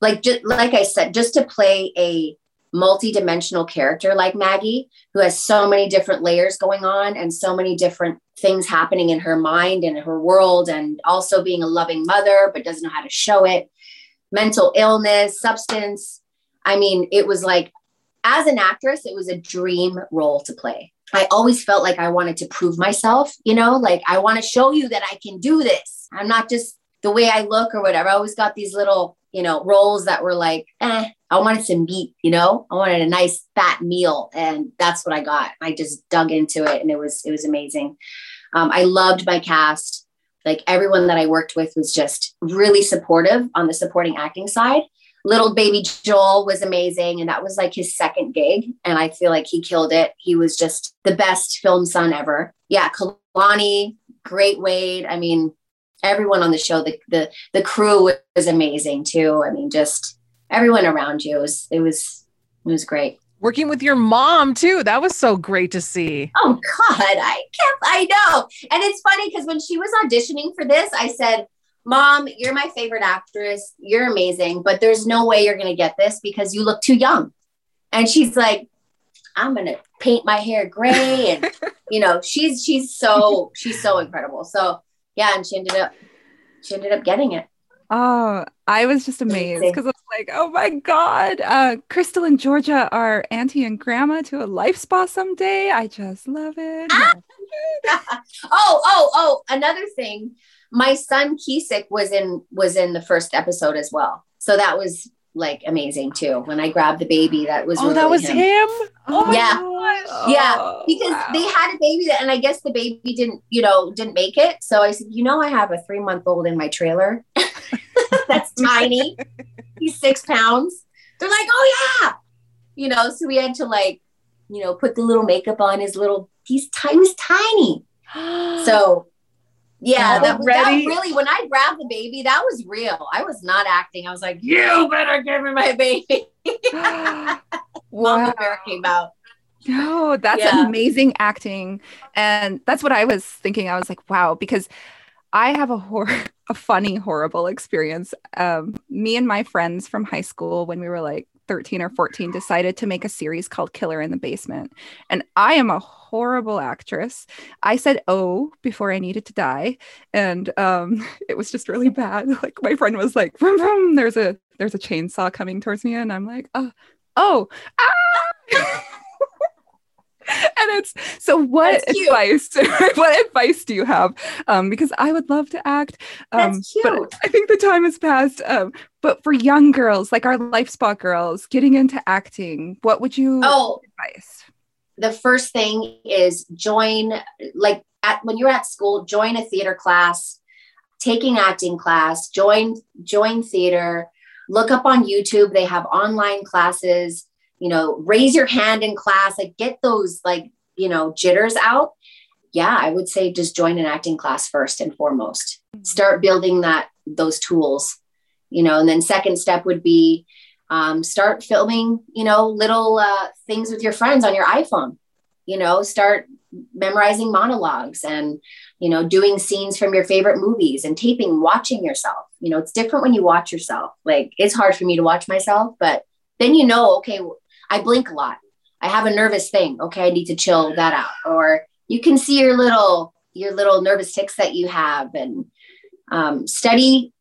like just like i said just to play a multi-dimensional character like maggie who has so many different layers going on and so many different things happening in her mind and her world and also being a loving mother but doesn't know how to show it mental illness substance i mean it was like as an actress it was a dream role to play I always felt like I wanted to prove myself, you know, like I want to show you that I can do this. I'm not just the way I look or whatever. I always got these little, you know, roles that were like, eh, I wanted some meat, you know, I wanted a nice fat meal. And that's what I got. I just dug into it and it was, it was amazing. Um, I loved my cast. Like everyone that I worked with was just really supportive on the supporting acting side little baby Joel was amazing. And that was like his second gig. And I feel like he killed it. He was just the best film son ever. Yeah. Kalani, great Wade. I mean, everyone on the show, the, the, the crew was amazing too. I mean, just everyone around you. It was, it was, it was great. Working with your mom too. That was so great to see. Oh God. I can't, I know. And it's funny because when she was auditioning for this, I said, Mom, you're my favorite actress. You're amazing, but there's no way you're going to get this because you look too young. And she's like, I'm going to paint my hair gray. And, you know, she's, she's so, she's so incredible. So, yeah. And she ended up, she ended up getting it. Oh, I was just amazed because I was like, oh my God, uh, Crystal and Georgina are auntie and grandma to a life spa someday. I just love it. Ah! oh, oh, oh, another thing my son Kesik was in was in the first episode as well. So that was like amazing too. When I grabbed the baby, that was oh, really that was him. him? Oh yeah, yeah. Oh, because wow. they had a baby that, and I guess the baby didn't, you know, didn't make it. So I said, you know, I have a three month old in my trailer. That's tiny. He's six pounds. They're like, oh yeah, you know. So we had to like, you know, put the little makeup on his little. He's tiny. He's tiny. so yeah, that, that, really when I grabbed the baby, that was real. I was not acting. I was like, "You better give me my baby." wow. Bear came out. No, that's yeah. amazing acting, and that's what I was thinking. I was like, "Wow," because I have a hor- a funny, horrible experience. Um, me and my friends from high school, when we were like 13 or 14 decided to make a series called Killer in the Basement. And I am a horrible actress. I said oh before I needed to die. And um, it was just really bad. Like my friend was like, vroom, vroom, there's a there's a chainsaw coming towards me. And I'm like, oh, oh, ah! and it's so what advice what advice do you have? Um because i would love to act um That's cute. but i think the time has passed um but for young girls like our life spot girls getting into acting what would you Oh, advise? The first thing is join like at when you're at school join a theater class taking acting class join join theater look up on youtube they have online classes you know raise your hand in class like get those like you know jitters out. Yeah i would say just join an acting class first and foremost. Start building that those tools you know and then second step would be um, start filming you know little uh, things with your friends on your iphone. You know start memorizing monologues and you know doing scenes from your favorite movies and taping watching yourself. You know it's different when you watch yourself. Like it's hard for me to watch myself but then you know okay i blink a lot. I have a nervous thing. Okay i need to chill that out. Or you can see your little your little nervous tics that you have and um, study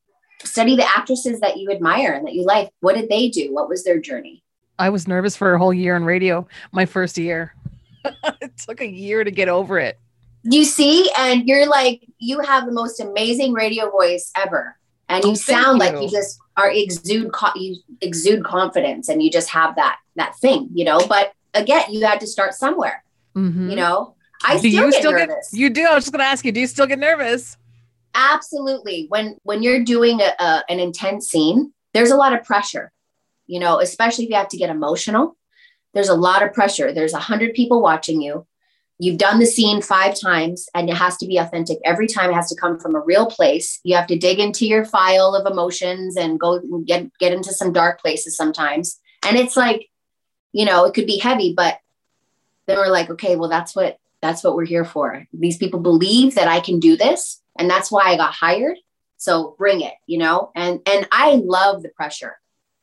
study the actresses that you admire and that you like. What did they do? What was their journey? I was nervous for a whole year on radio, my first year. it took a year to get over it. you see? And you're like you have the most amazing radio voice ever and you Oh, sound like you. you just are exude co- you exude confidence and you just have that that thing you know but again you had to start somewhere Mhm. you know i do still you get still nervous get? You do. I was just going to ask you. Do you still get nervous? absolutely when when you're doing a, a, an intense scene there's a lot of pressure you know especially if you have to get emotional there's a lot of pressure there's a hundred people watching you you've done the scene five times and it has to be authentic. Every time it has to come from a real place. You have to dig into your file of emotions and go get get into some dark places sometimes. And it's like you know it could be heavy but then we're like okay well that's what that's what we're here for. These people believe that i can do this and that's why i got hired. So bring it you know? And and i love the pressure.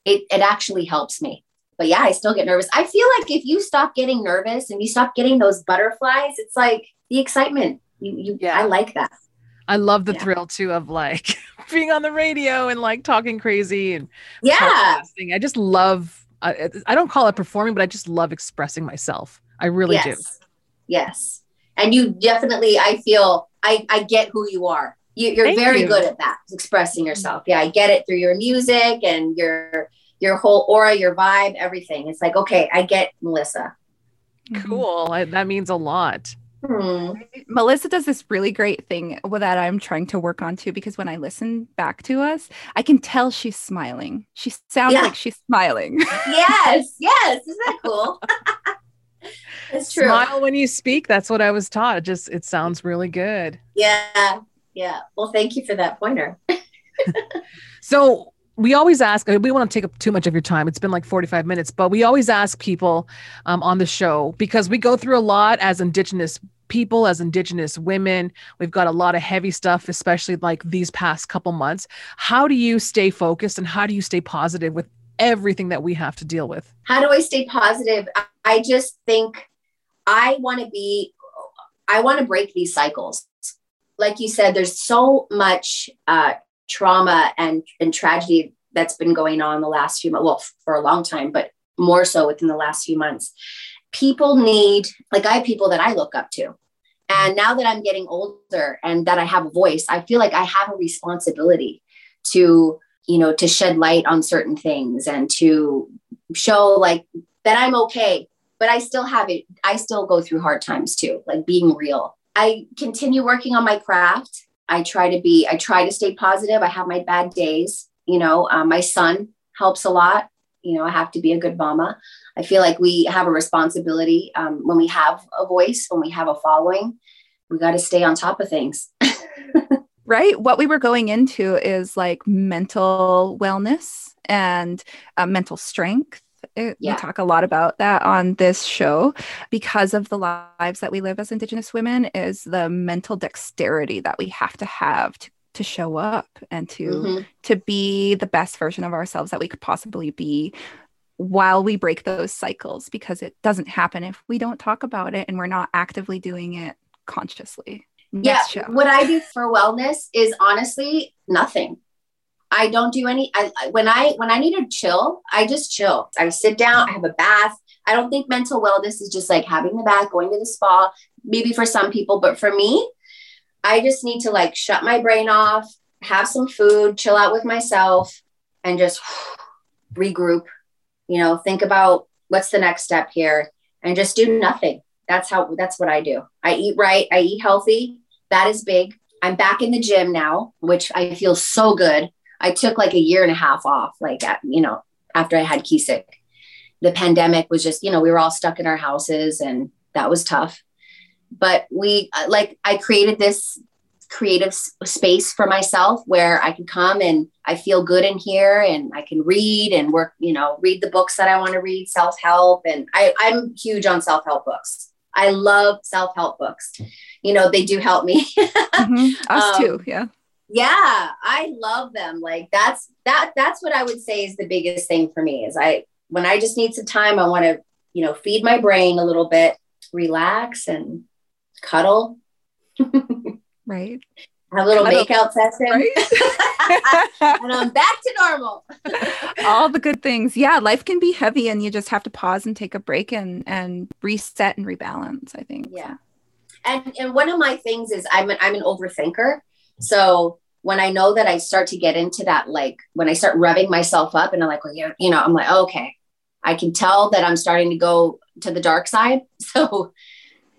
It it actually helps me but yeah i still get nervous i feel like if you stop getting nervous and you stop getting those butterflies it's like the excitement you you Yeah. i like that I love the Yeah. thrill too of like being on the radio and like talking crazy and yeah. I just love. I, I don't call it performing, but I just love expressing myself. I really do. yes yes and you definitely i feel i i get who you are you, you're Thank very you. good at that expressing yourself yeah i get it through your music and your your whole aura your vibe everything it's like okay i get melissa Cool. I, that means a lot. Hmm. Melissa does this really great thing that I'm trying to work on too because when I listen back to us, I can tell she's smiling. She sounds Yeah. like she's smiling. yes yes isn't that cool it's true Smile when you speak. That's what I was taught. It just it sounds really good. yeah yeah well thank you for that pointer So we always ask, we want to take up too much of your time. It's been like 45 minutes, but we always ask people um, on the show because we go through a lot as Indigenous people, as Indigenous women. We've got a lot of heavy stuff, especially like these past couple months. How do you stay focused and how do you stay positive with everything that we have to deal with? how do I stay positive? I- just think I want to be, I want to break these cycles. Like you said, there's so much uh, trauma and, and tragedy that's been going on the last few months, well, for a long time, but more so within the last few months. People need, like I have people that I look up to. And now that I'm getting older and that I have a voice, I feel like I have a responsibility to, you know, to shed light on certain things and to show like that I'm okay, but I still have it. I still go through hard times too, like being real. I continue working on my craft. I try to be, I try to stay positive. I have my bad days. You know, uh, my son helps a lot. You know, I have to be a good mama. I feel like we have a responsibility um, when we have a voice, when we have a following, we got to stay on top of things. right? What we were going into is like mental wellness and uh, mental strength. It- Yeah. We talk a lot about that on this show because of the lives that we live as Indigenous women, is the mental dexterity that we have to have to, to show up and to Mhm. to be the best version of ourselves that we could possibly be while we break those cycles because it doesn't happen if we don't talk about it and we're not actively doing it consciously. Next yeah show. what i do for wellness is honestly nothing I don't do any. I when I when I need to chill, I just chill. I sit down. I have a bath. I don't think mental wellness is just like having the bath, going to the spa. Maybe for some people, but for me, I just need to like shut my brain off, have some food, chill out with myself, and just regroup. You know, think about what's the next step here, and just do nothing. That's how. That's what I do. I eat right. I eat healthy. That is big. I'm back in the gym now, which I feel so good. I took like a year and a half off, like at, you know, after I had Kesick. The pandemic was just, you know, we were all stuck in our houses and that was tough. But we uh, like I created this creative space for myself where I can come and I feel good in here and I can read and work, you know, read the books that I want to read, self-help. And I, I'm huge on self-help books. I love self-help books. You know, they do help me. mm-hmm. Us um, too. Yeah. Yeah. I love them. Like that's, that, that's what I would say is the biggest thing for me is I, when I just need some time, I want to, you know, feed my brain a little bit, relax and cuddle. right. Have a little cuddle. makeout session. Right? and I'm back to normal. All the good things. Yeah, life can be heavy and you just have to pause and take a break and and reset and rebalance, I think. Yeah. And and one of my things is I'm an, I'm an overthinker. So when I know that I start to get into that, like when I start revving myself up and I'm like, well, you know, you know, I'm like, oh, okay, I can tell that I'm starting to go to the dark side. So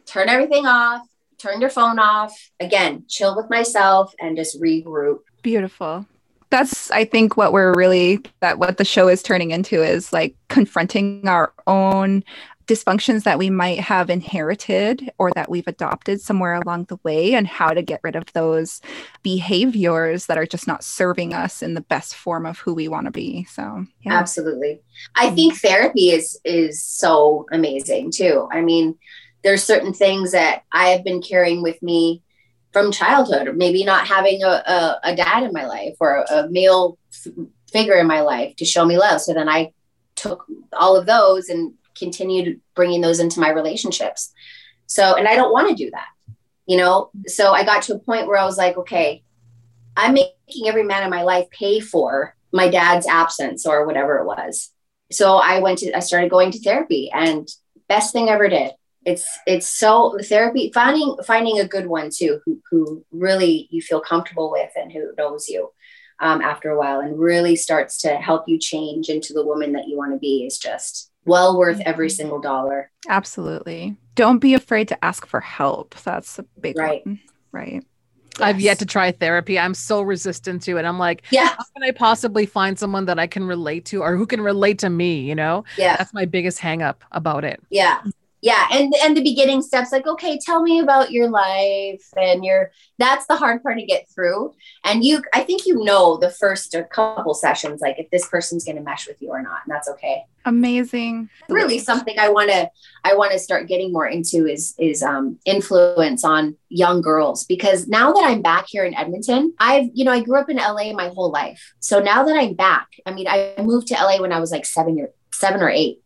turn everything off, turn your phone off. Again, chill with myself and just regroup. Beautiful. That's I think what we're really that what the show is turning into is like confronting our own dysfunctions that we might have inherited or that we've adopted somewhere along the way and how to get rid of those behaviors that are just not serving us in the best form of who we want to be so yeah. absolutely. I mm. think therapy is is so amazing too. I mean there's certain things that i have been carrying with me from childhood or maybe not having a, a, a dad in my life or a, a male f- figure in my life to show me love. So then i took all of those and continued bringing those into my relationships. So, and I don't want to do that, you know? So I got to a point where I was like, okay, I'm making every man in my life pay for my dad's absence or whatever it was. So I went to, I started going to therapy and best thing I ever did. It's, it's so therapy, finding, finding a good one too, who, who really you feel comfortable with and who knows you um, after a while and really starts to help you change into the woman that you want to be is just well worth every mm-hmm. single dollar. Absolutely. Don't be afraid to ask for help. That's a big right. one. Right. Yes. I've yet to try therapy. I'm so resistant to it. I'm like, yeah, how can I possibly find someone that I can relate to or who can relate to me? You know, yeah, that's my biggest hangup about it. Yeah, yeah and and the beginning steps like okay tell me about your life and your that's the hard part to get through. And you i think you know the first couple sessions like if this person's going to mesh with you or not and that's okay. Amazing. Really something i want to i want to start getting more into is is um influence on young girls. Because now that i'm back here in edmonton i've you know i grew up in la my whole life. So now that i'm back i mean i moved to la when i was like seven or seven or eight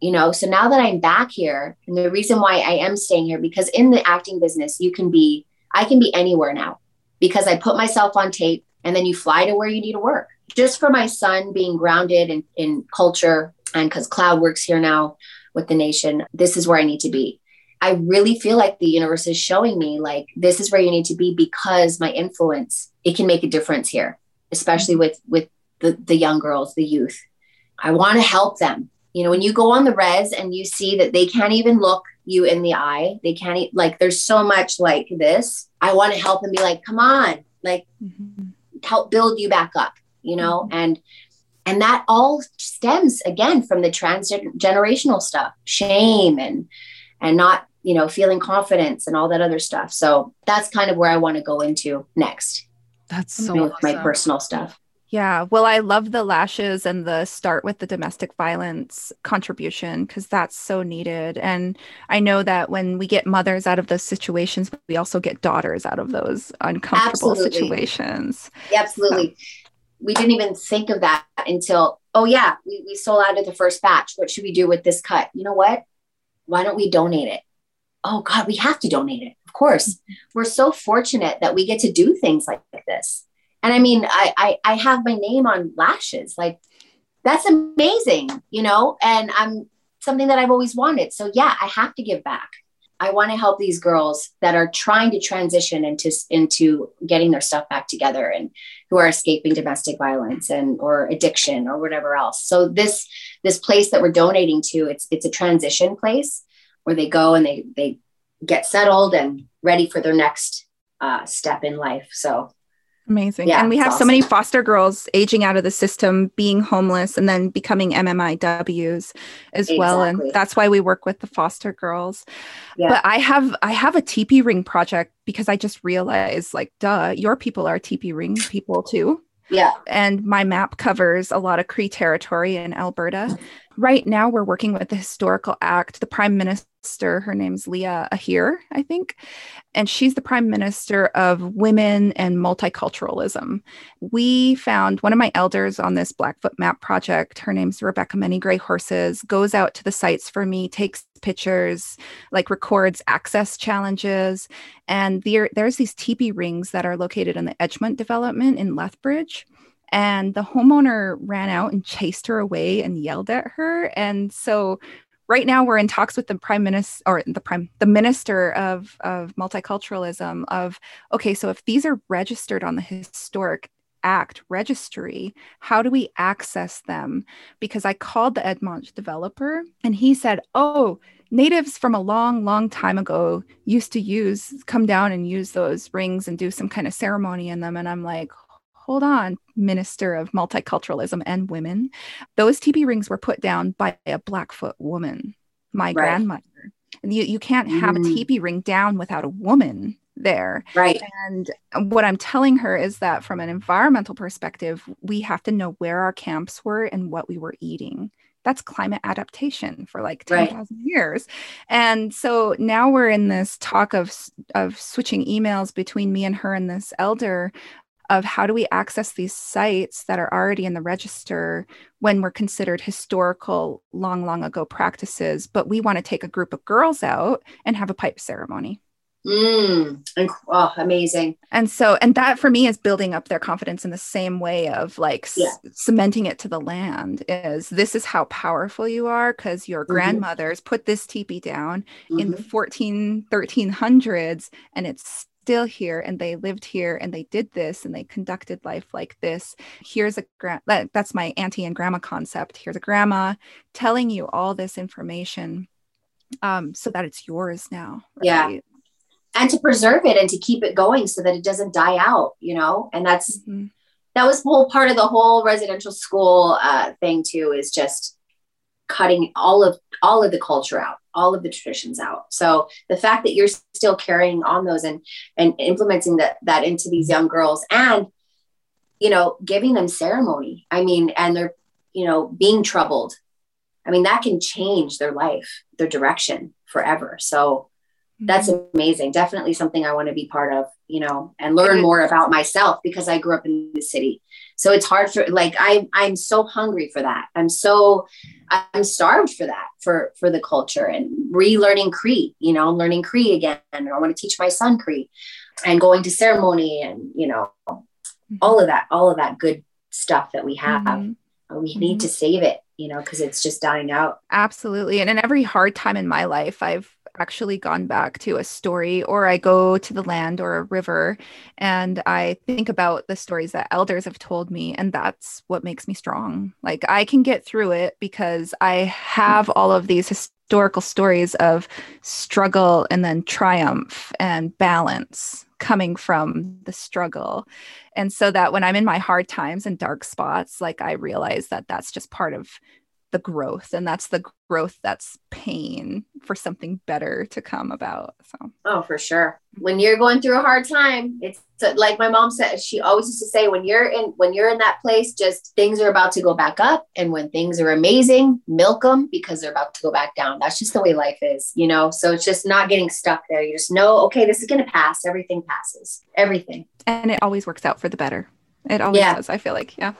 you know? So now that i'm back here and the reason why i am staying here because in the acting business you can be i can be anywhere now because i put myself on tape and then you fly to where you need to work. Just for my son being grounded in, in culture and because cloud works here now with the nation this is where i need to be. I really feel like the universe is showing me like this is where you need to be because my influence it can make a difference here especially with with the, the young girls the youth. I want to help them you know when you go on the res and you see that they can't even look you in the eye they can't e- like there's so much like this i want to help and be like come on like mm-hmm. help build you back up you know mm-hmm. and and that all stems again from the transgenerational stuff shame and and not you know feeling confidence and all that other stuff so that's kind of where i want to go into next that's so awesome. my personal stuff yeah. Well, I love the lashes and the start with the domestic violence contribution because that's so needed. And I know that when we get mothers out of those situations, we also get daughters out of those uncomfortable absolutely. situations. Yeah, absolutely. So. We didn't even think of that until, oh, yeah, we, we sold out of the first batch. What should we do with this cut? You know what? Why don't we donate it? Oh, God, we have to donate it. Of course. Mm-hmm. We're so fortunate that we get to do things like this And I mean, I, I, I have my name on lashes. Like that's amazing, you know, and I'm something that I've always wanted. So yeah, I have to give back. I want to help these girls that are trying to transition into into getting their stuff back together and who are escaping domestic violence and or addiction or whatever else. So this this place that we're donating to, it's it's a transition place where they go and they they get settled and ready for their next uh, step in life. So Amazing. Yeah, and we have awesome. so many foster girls aging out of the system, being homeless, and then becoming MMIWs as exactly. well. And that's why we work with the foster girls. Yeah. But I have I have a teepee ring project because I just realized, like, duh, your people are teepee ring people too. Yeah. And my map covers a lot of Cree territory in Alberta. Right now, we're working with the Historical Act. The Prime Minister, her name's Leela Aheer, I think, and she's the Prime Minister of Women and Multiculturalism. We found one of my elders on this Blackfoot Map project. Her name's Rebecca Many Gray Horses, goes out to the sites for me, takes pictures, like records access challenges. And there, there's these teepee rings that are located in the Edgemont development in Lethbridge and the homeowner ran out and chased her away and yelled at her and so right now we're in talks with the prime minister or the prime the minister of of multiculturalism of okay so if these are registered on the historic act registry how do we access them? Because i called the edmont developer and he said oh natives from a long long time ago used to use come down and use those rings and do some kind of ceremony in them. And i'm like hold on, Minister of Multiculturalism and Women. Those teepee rings were put down by a Blackfoot woman, my right. grandmother. And you, you can't have mm. a teepee ring down without a woman there. Right. And what I'm telling her is that from an environmental perspective, we have to know where our camps were and what we were eating. That's climate adaptation for like 10,000 right. years. And so now we're in this talk of, of switching emails between me and her and this elder of how do we access these sites that are already in the register when we're considered historical long long ago practices but we want to take a group of girls out and have a pipe ceremony mm, oh, amazing and so and that for me is building up their confidence in the same way of like yeah. c- cementing it to the land is this is how powerful you are because your mm-hmm. grandmothers put this teepee down mm-hmm. in the 14 1300s and it's still here and they lived here and they did this and they conducted life like this. Here's a gra- that, that's my auntie and grandma concept. Here's a grandma telling you all this information um, so that it's yours now. Right? Yeah. And to preserve it and to keep it going so that it doesn't die out, you know? And that's, mm-hmm. that was whole part of the whole residential school uh, thing too, is just cutting all of all of the culture out all of the traditions out. So the fact that you're still carrying on those and and implementing that that into these young girls and you know giving them ceremony i mean and they're you know being troubled i mean that can change their life their direction forever. So that's mm-hmm. amazing. Definitely something i want to be part of you know and learn more about myself because i grew up in the city so it's hard for like i i'm so hungry for that i'm so i'm starved for that for for the culture and relearning cree you know learning cree again and i want to teach my son cree and going to ceremony and you know mm-hmm. all of that all of that good stuff that we have mm-hmm. we need mm-hmm. to save it you know because it's just dying out absolutely and in every hard time in my life i've actually gone back to a story or I go to the land or a river and I think about the stories that elders have told me and that's what makes me strong. Like I can get through it because I have all of these historical stories of struggle and then triumph and balance coming from the struggle. And so that when I'm in my hard times and dark spots, like I realize that that's just part of the growth and that's the growth that's pain for something better to come about so. Oh for sure. When you're going through a hard time it's like my mom said she always used to say when you're in when you're in that place just things are about to go back up and when things are amazing milk them because they're about to go back down. That's just the way life is you know? So it's just not getting stuck there. You just know okay this is going to pass. Everything passes. Everything. And it always works out for the better it always yeah. does. I feel like, yeah,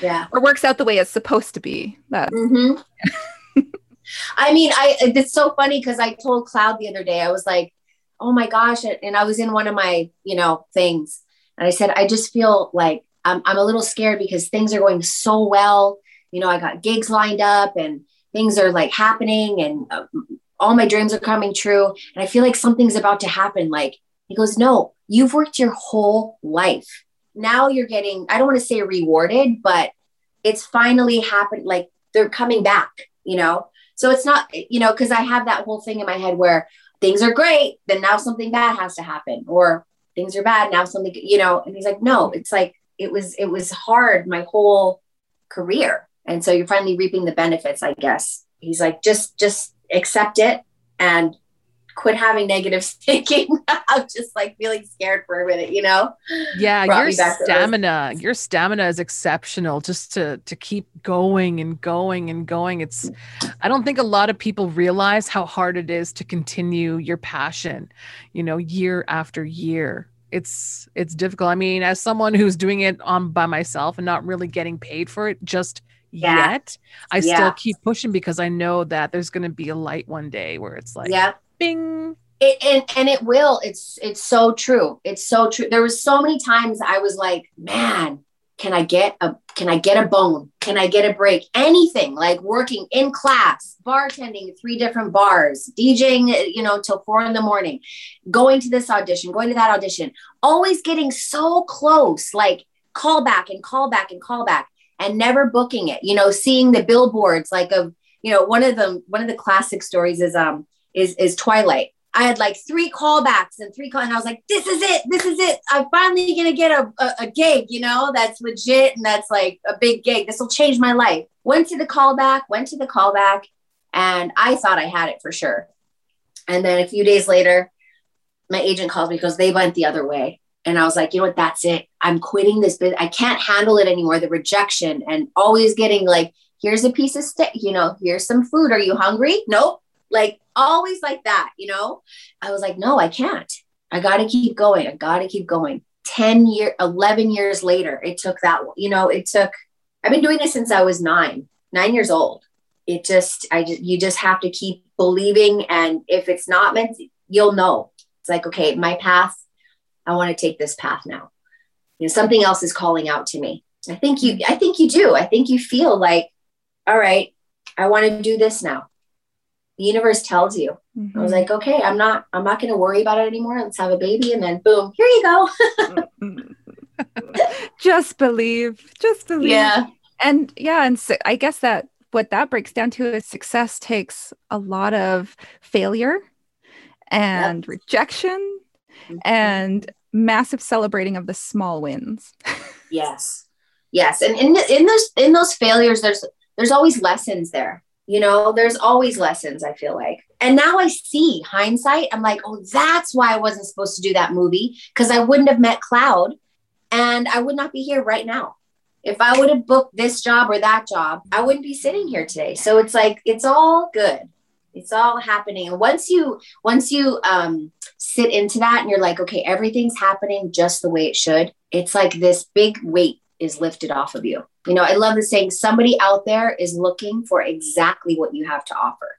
yeah, or works out the way it's supposed to be. That. Mm-hmm. I mean, I it's so funny because I told Cloud the other day. I was like, "Oh my gosh!" And I was in one of my, you know, things, and I said, "I just feel like I'm, I'm a little scared because things are going so well. You know, I got gigs lined up and things are like happening and uh, all my dreams are coming true. And I feel like something's about to happen. Like, he goes, No, you've worked your whole life. Now you're getting, I don't want to say rewarded, but it's finally happened. Like, they're coming back, you know? So it's not, you know, because I have that whole thing in my head where things are great, then now something bad has to happen, or things are bad, now something, you know, and he's like, no, it's like, it was, it was hard my whole career. And so you're finally reaping the benefits, I guess. He's like, just, just accept it and quit having negative thinking. I'm just like feeling scared for a minute, you know? Yeah, your stamina, your stamina is exceptional just to to keep going and going and going. It's I don't think a lot of people realize how hard it is to continue your passion, you know, year after year. It's it's difficult. I mean, as someone who's doing it on by myself and not really getting paid for it just yeah. yet, I yeah. still keep pushing because I know that there's going to be a light one day where it's like yeah bing. It, and and it will. It's it's so true. It's so true. There was so many times i was like man can i get a can i get a bone? Can i get a break? Anything like working in class bartending three different bars djing you know till four in the morning going to this audition going to that audition always getting so close like call back and call back and call back and never booking it. You know seeing the billboards like of you know one of them one of the classic stories is um is is Twilight. I had like three callbacks and three call, and I was like, "This is it. This is it. I'm finally gonna get a, a, a gig, you know, that's legit and that's like a big gig. This will change my life." Went to the callback. Went to the callback, and I thought I had it for sure. And then a few days later, my agent calls me because they went the other way, and I was like, "You know what? That's it. I'm quitting this business. I can't handle it anymore. The rejection and always getting like." Here's a piece of steak, you know, here's some food. Are you hungry? Nope like always like that, you know? I was like, no, I can't. I got to keep going. I got to keep going. 10 year 11 years later, it took that, you know, it took I've been doing this since I was 9, 9 years old. It just I just you just have to keep believing and if it's not meant you'll know. It's like, okay, my path I want to take this path now. You know, something else is calling out to me. I think you I think you do. I think you feel like all right, I want to do this now the universe tells you. Mm-hmm. I was mm-hmm. like, okay, I'm not, I'm not going to worry about it anymore. Let's have a baby. And then boom, here you go. just believe, just believe. Yeah. And yeah. And so I guess that what that breaks down to is success takes a lot of failure and yep. rejection mm-hmm. and massive celebrating of the small wins. yes. Yes. And in, in those, in those failures, there's, there's always lessons there you know, there's always lessons, I feel like. And now I see hindsight. I'm like, oh, that's why I wasn't supposed to do that movie because I wouldn't have met Cloud and I would not be here right now. If I would have booked this job or that job, I wouldn't be sitting here today. So it's like, it's all good. It's all happening. And once you, once you um, sit into that and you're like, okay, everything's happening just the way it should, it's like this big weight is lifted off of you. You know, I love the saying somebody out there is looking for exactly what you have to offer.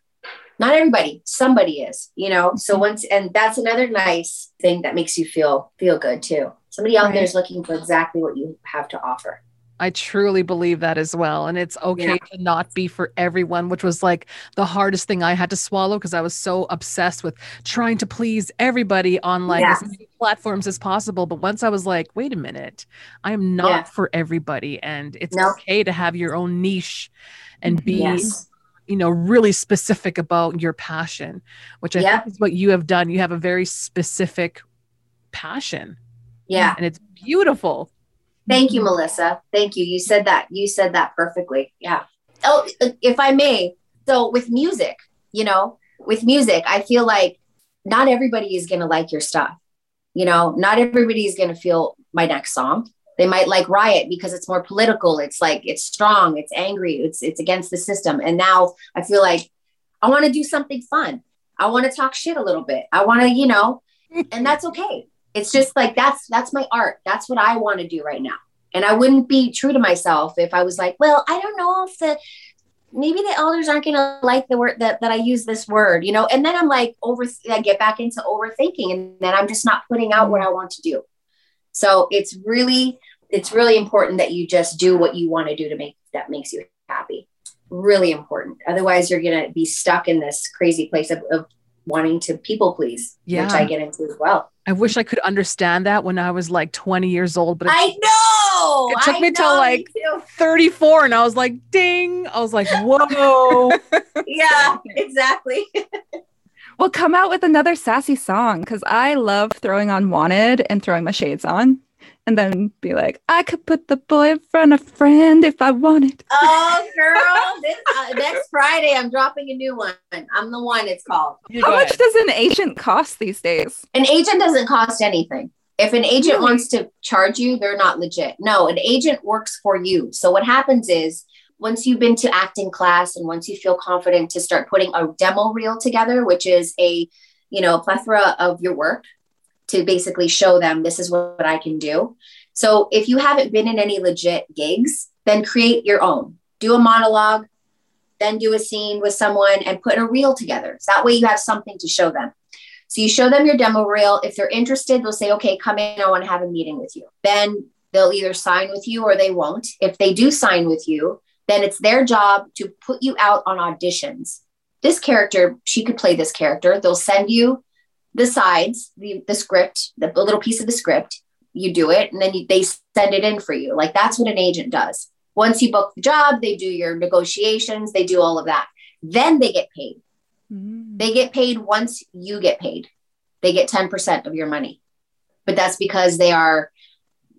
Not everybody, somebody is, you know. So mm-hmm. once and that's another nice thing that makes you feel feel good too. Somebody out right. there is looking for exactly what you have to offer. I truly believe that as well. And it's okay yeah. to not be for everyone, which was like the hardest thing I had to swallow because I was so obsessed with trying to please everybody on like yes. as many platforms as possible. But once I was like, wait a minute, I am not yeah. for everybody. And it's no. okay to have your own niche and be. Yes. You know, really specific about your passion, which I yeah. think is what you have done. You have a very specific passion. Yeah. And it's beautiful. Thank you, Melissa. Thank you. You said that. You said that perfectly. Yeah. Oh, if I may. So with music, you know, with music, I feel like not everybody is going to like your stuff. You know, not everybody is going to feel my next song. They might like Riot because it's more political. It's like it's strong, it's angry, it's it's against the system. And now I feel like I want to do something fun. I want to talk shit a little bit. I want to, you know, and that's okay it's just like that's that's my art that's what i want to do right now and i wouldn't be true to myself if i was like well i don't know if the maybe the elders aren't going to like the word that, that i use this word you know and then i'm like over i get back into overthinking and then i'm just not putting out what i want to do so it's really it's really important that you just do what you want to do to make that makes you happy. Really important. Otherwise, you're gonna be stuck in this crazy place of, of wanting to people please, Yeah. which I get into as well. I wish I could understand that when I was like 20 years old, but I know. It took I me till, like- me 34 and I was like, ding. I was like, whoa. yeah, exactly. Well, come out with another sassy song because I love throwing on Wanted and throwing my shades on and then be like, I could put the boy in front of friend if I wanted. Oh, girl, this, uh, next Friday I'm dropping a new one. I'm the one. It's called. You How much ahead. does an agent cost these days? An agent doesn't cost anything. If an agent Really? wants to charge you, they're not legit. No, an agent works for you. So what happens is once you've been to acting class and once you feel confident to start putting a demo reel together, which is a, you know, a plethora of your work to basically show them this is what I can do. So if you haven't been in any legit gigs, then create your own. Do a monologue, then do a scene with someone and put a reel together. So that way you have something to show them. So you show them your demo reel. If they're interested, they'll say, okay, come in. I want to have a meeting with you. Then they'll either sign with you or they won't. If they do sign with you, then it's their job to put you out on auditions. This character, she could play this character. They'll send you the sides, the, the script, the, little piece of the script. You do it and then you, they send it in for you. Like that's what an agent does. Once you book the job, they do your negotiations, they do all of that. Then they get paid. Mm. They get paid once you get paid. They get 10% of your money. But that's because they are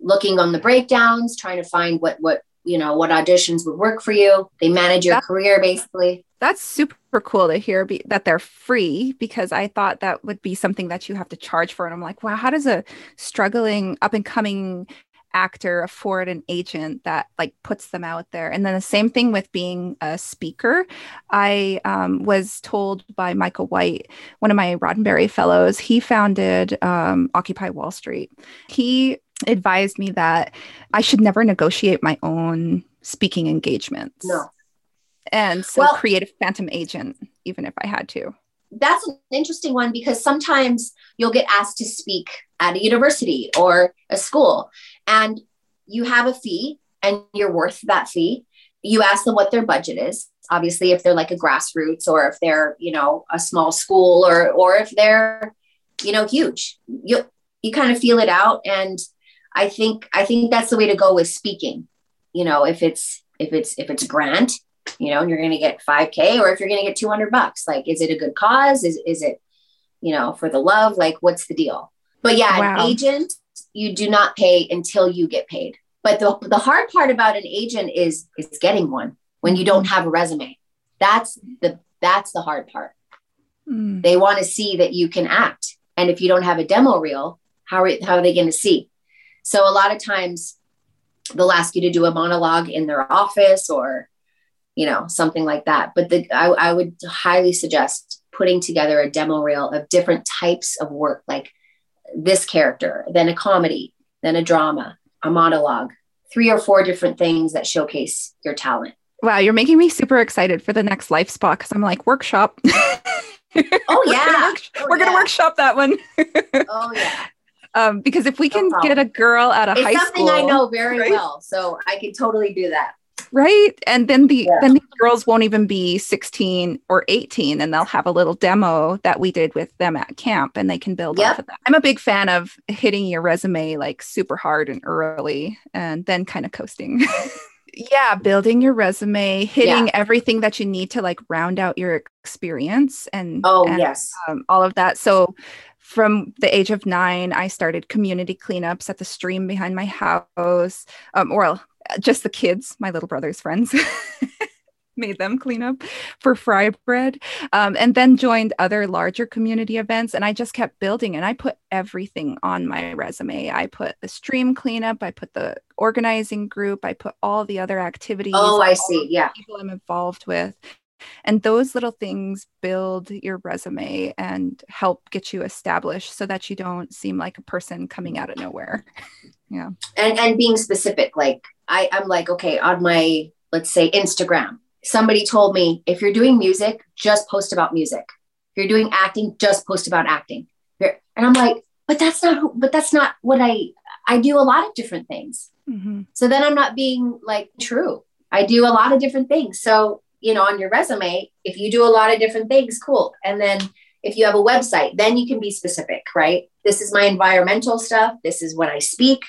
looking on the breakdowns, trying to find what what you know what auditions would work for you. They manage your That- career basically. That's super cool to hear be- that they're free because I thought that would be something that you have to charge for. And I'm like, wow, how does a struggling up and coming actor afford an agent that like puts them out there? And then the same thing with being a speaker. I um, was told by Micah White, one of my Roddenberry fellows, he founded um, Occupy Wall Street. He advised me that I should never negotiate my own speaking engagements No. And so Well- create a phantom agent even if i had to That's an interesting one because sometimes you'll get asked to speak at a university or a school and you have a fee and you're worth that fee. You ask them what their budget is. Obviously, if they're like a grassroots or if they're, you know, a small school or or if they're, you know, huge. You you kind of feel it out. And I think I think that's the way to go with speaking. You know, if it's if it's if it's grant, you know, and you're going to get 5k or if you're going to get 200 bucks, like, is it a good cause? Is, is it, you know, for the love? Like, what's the deal? But yeah, Wow. an agent, you do not pay until you get paid. But the, the hard part about an agent is, is getting one when you don't have a resume. That's the, that's the hard part. Mm. They want to see that you can act. And if you don't have a demo reel, how are, how are they going to see? So a lot of times they'll ask you to do a monologue in their office or, you know, something like that. But the, I, I would highly suggest putting together a demo reel of different types of work, like this character, then a comedy, then a drama, a monologue, three or four different things that showcase your talent. wow you're making me super excited for the next life spot because i'm like workshop Oh, We're gonna yeah. work- Oh, we're gonna workshop that one Oh, yeah. um, because if we No can problem. get a girl out of It's high something school I know very right? well. So I could totally do that. Right and then the Yeah. then the girls won't even be 16 or 18 and they'll have a little demo that we did with them at camp and they can build Yep. off of that i'm a big fan of hitting your resume like super hard and early and then kind of coasting yeah building your resume hitting everything that you need to like round out your experience and Oh, and, yes. um, all of that so from the age of nine i started community cleanups at the stream behind my house um, or just the kids my little brother's friends made them clean up for fry bread um, and then joined other larger community events. And i just kept building and i put everything on my resume. I put the stream cleanup i put the organizing group i put all the other activities Oh, I see. Yeah. people i'm involved with. And those little things build your resume and help get you established so that you don't seem like a person coming out of nowhere. Yeah. And and being specific like i i'm like okay on my let's say instagram somebody told me if you're doing music just post about music if you're doing acting just post about acting You're- and i'm like but that's not who, but that's not what i I do a lot of different things. Mm-hmm. So then I'm not being like true. I do a lot of different things. So, you know, on your resume, if you do a lot of different things, cool. And then if you have a website, then you can be specific, right? This is my environmental stuff. This is when I speak.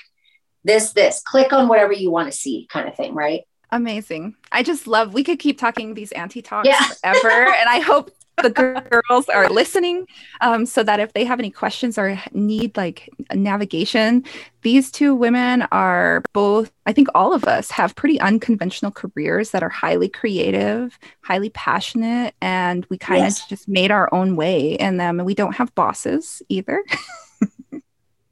This, this, click on whatever you want to see, kind of thing, right? Amazing. I just love, we could keep talking these anti talks yeah. forever. and I hope the girls are listening um, so that if they have any questions or need like navigation, these two women are both, I think all of us have pretty unconventional careers that are highly creative, highly passionate, and we kind of yes. just made our own way in them. And we don't have bosses either.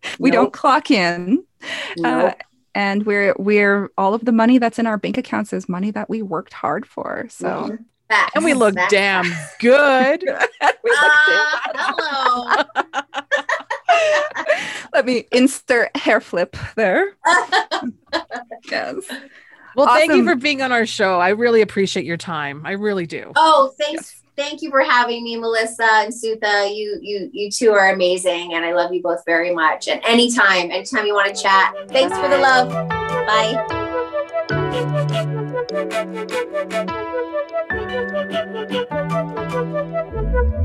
we nope. don't clock in. Uh, nope. Uh, and we're we're all of the money that's in our bank accounts is money that we worked hard for. So mm-hmm. Facts. And we look Facts. damn good. we look uh, hello. Let me insert hair flip there. yes. Well, awesome. thank you for being on our show. I really appreciate your time. I really do. Oh, thanks. Yes. Thank you for having me, Melissa and Suta. You you you two are amazing, and I love you both very much. And anytime, anytime you want to chat, thanks for the love. Bye.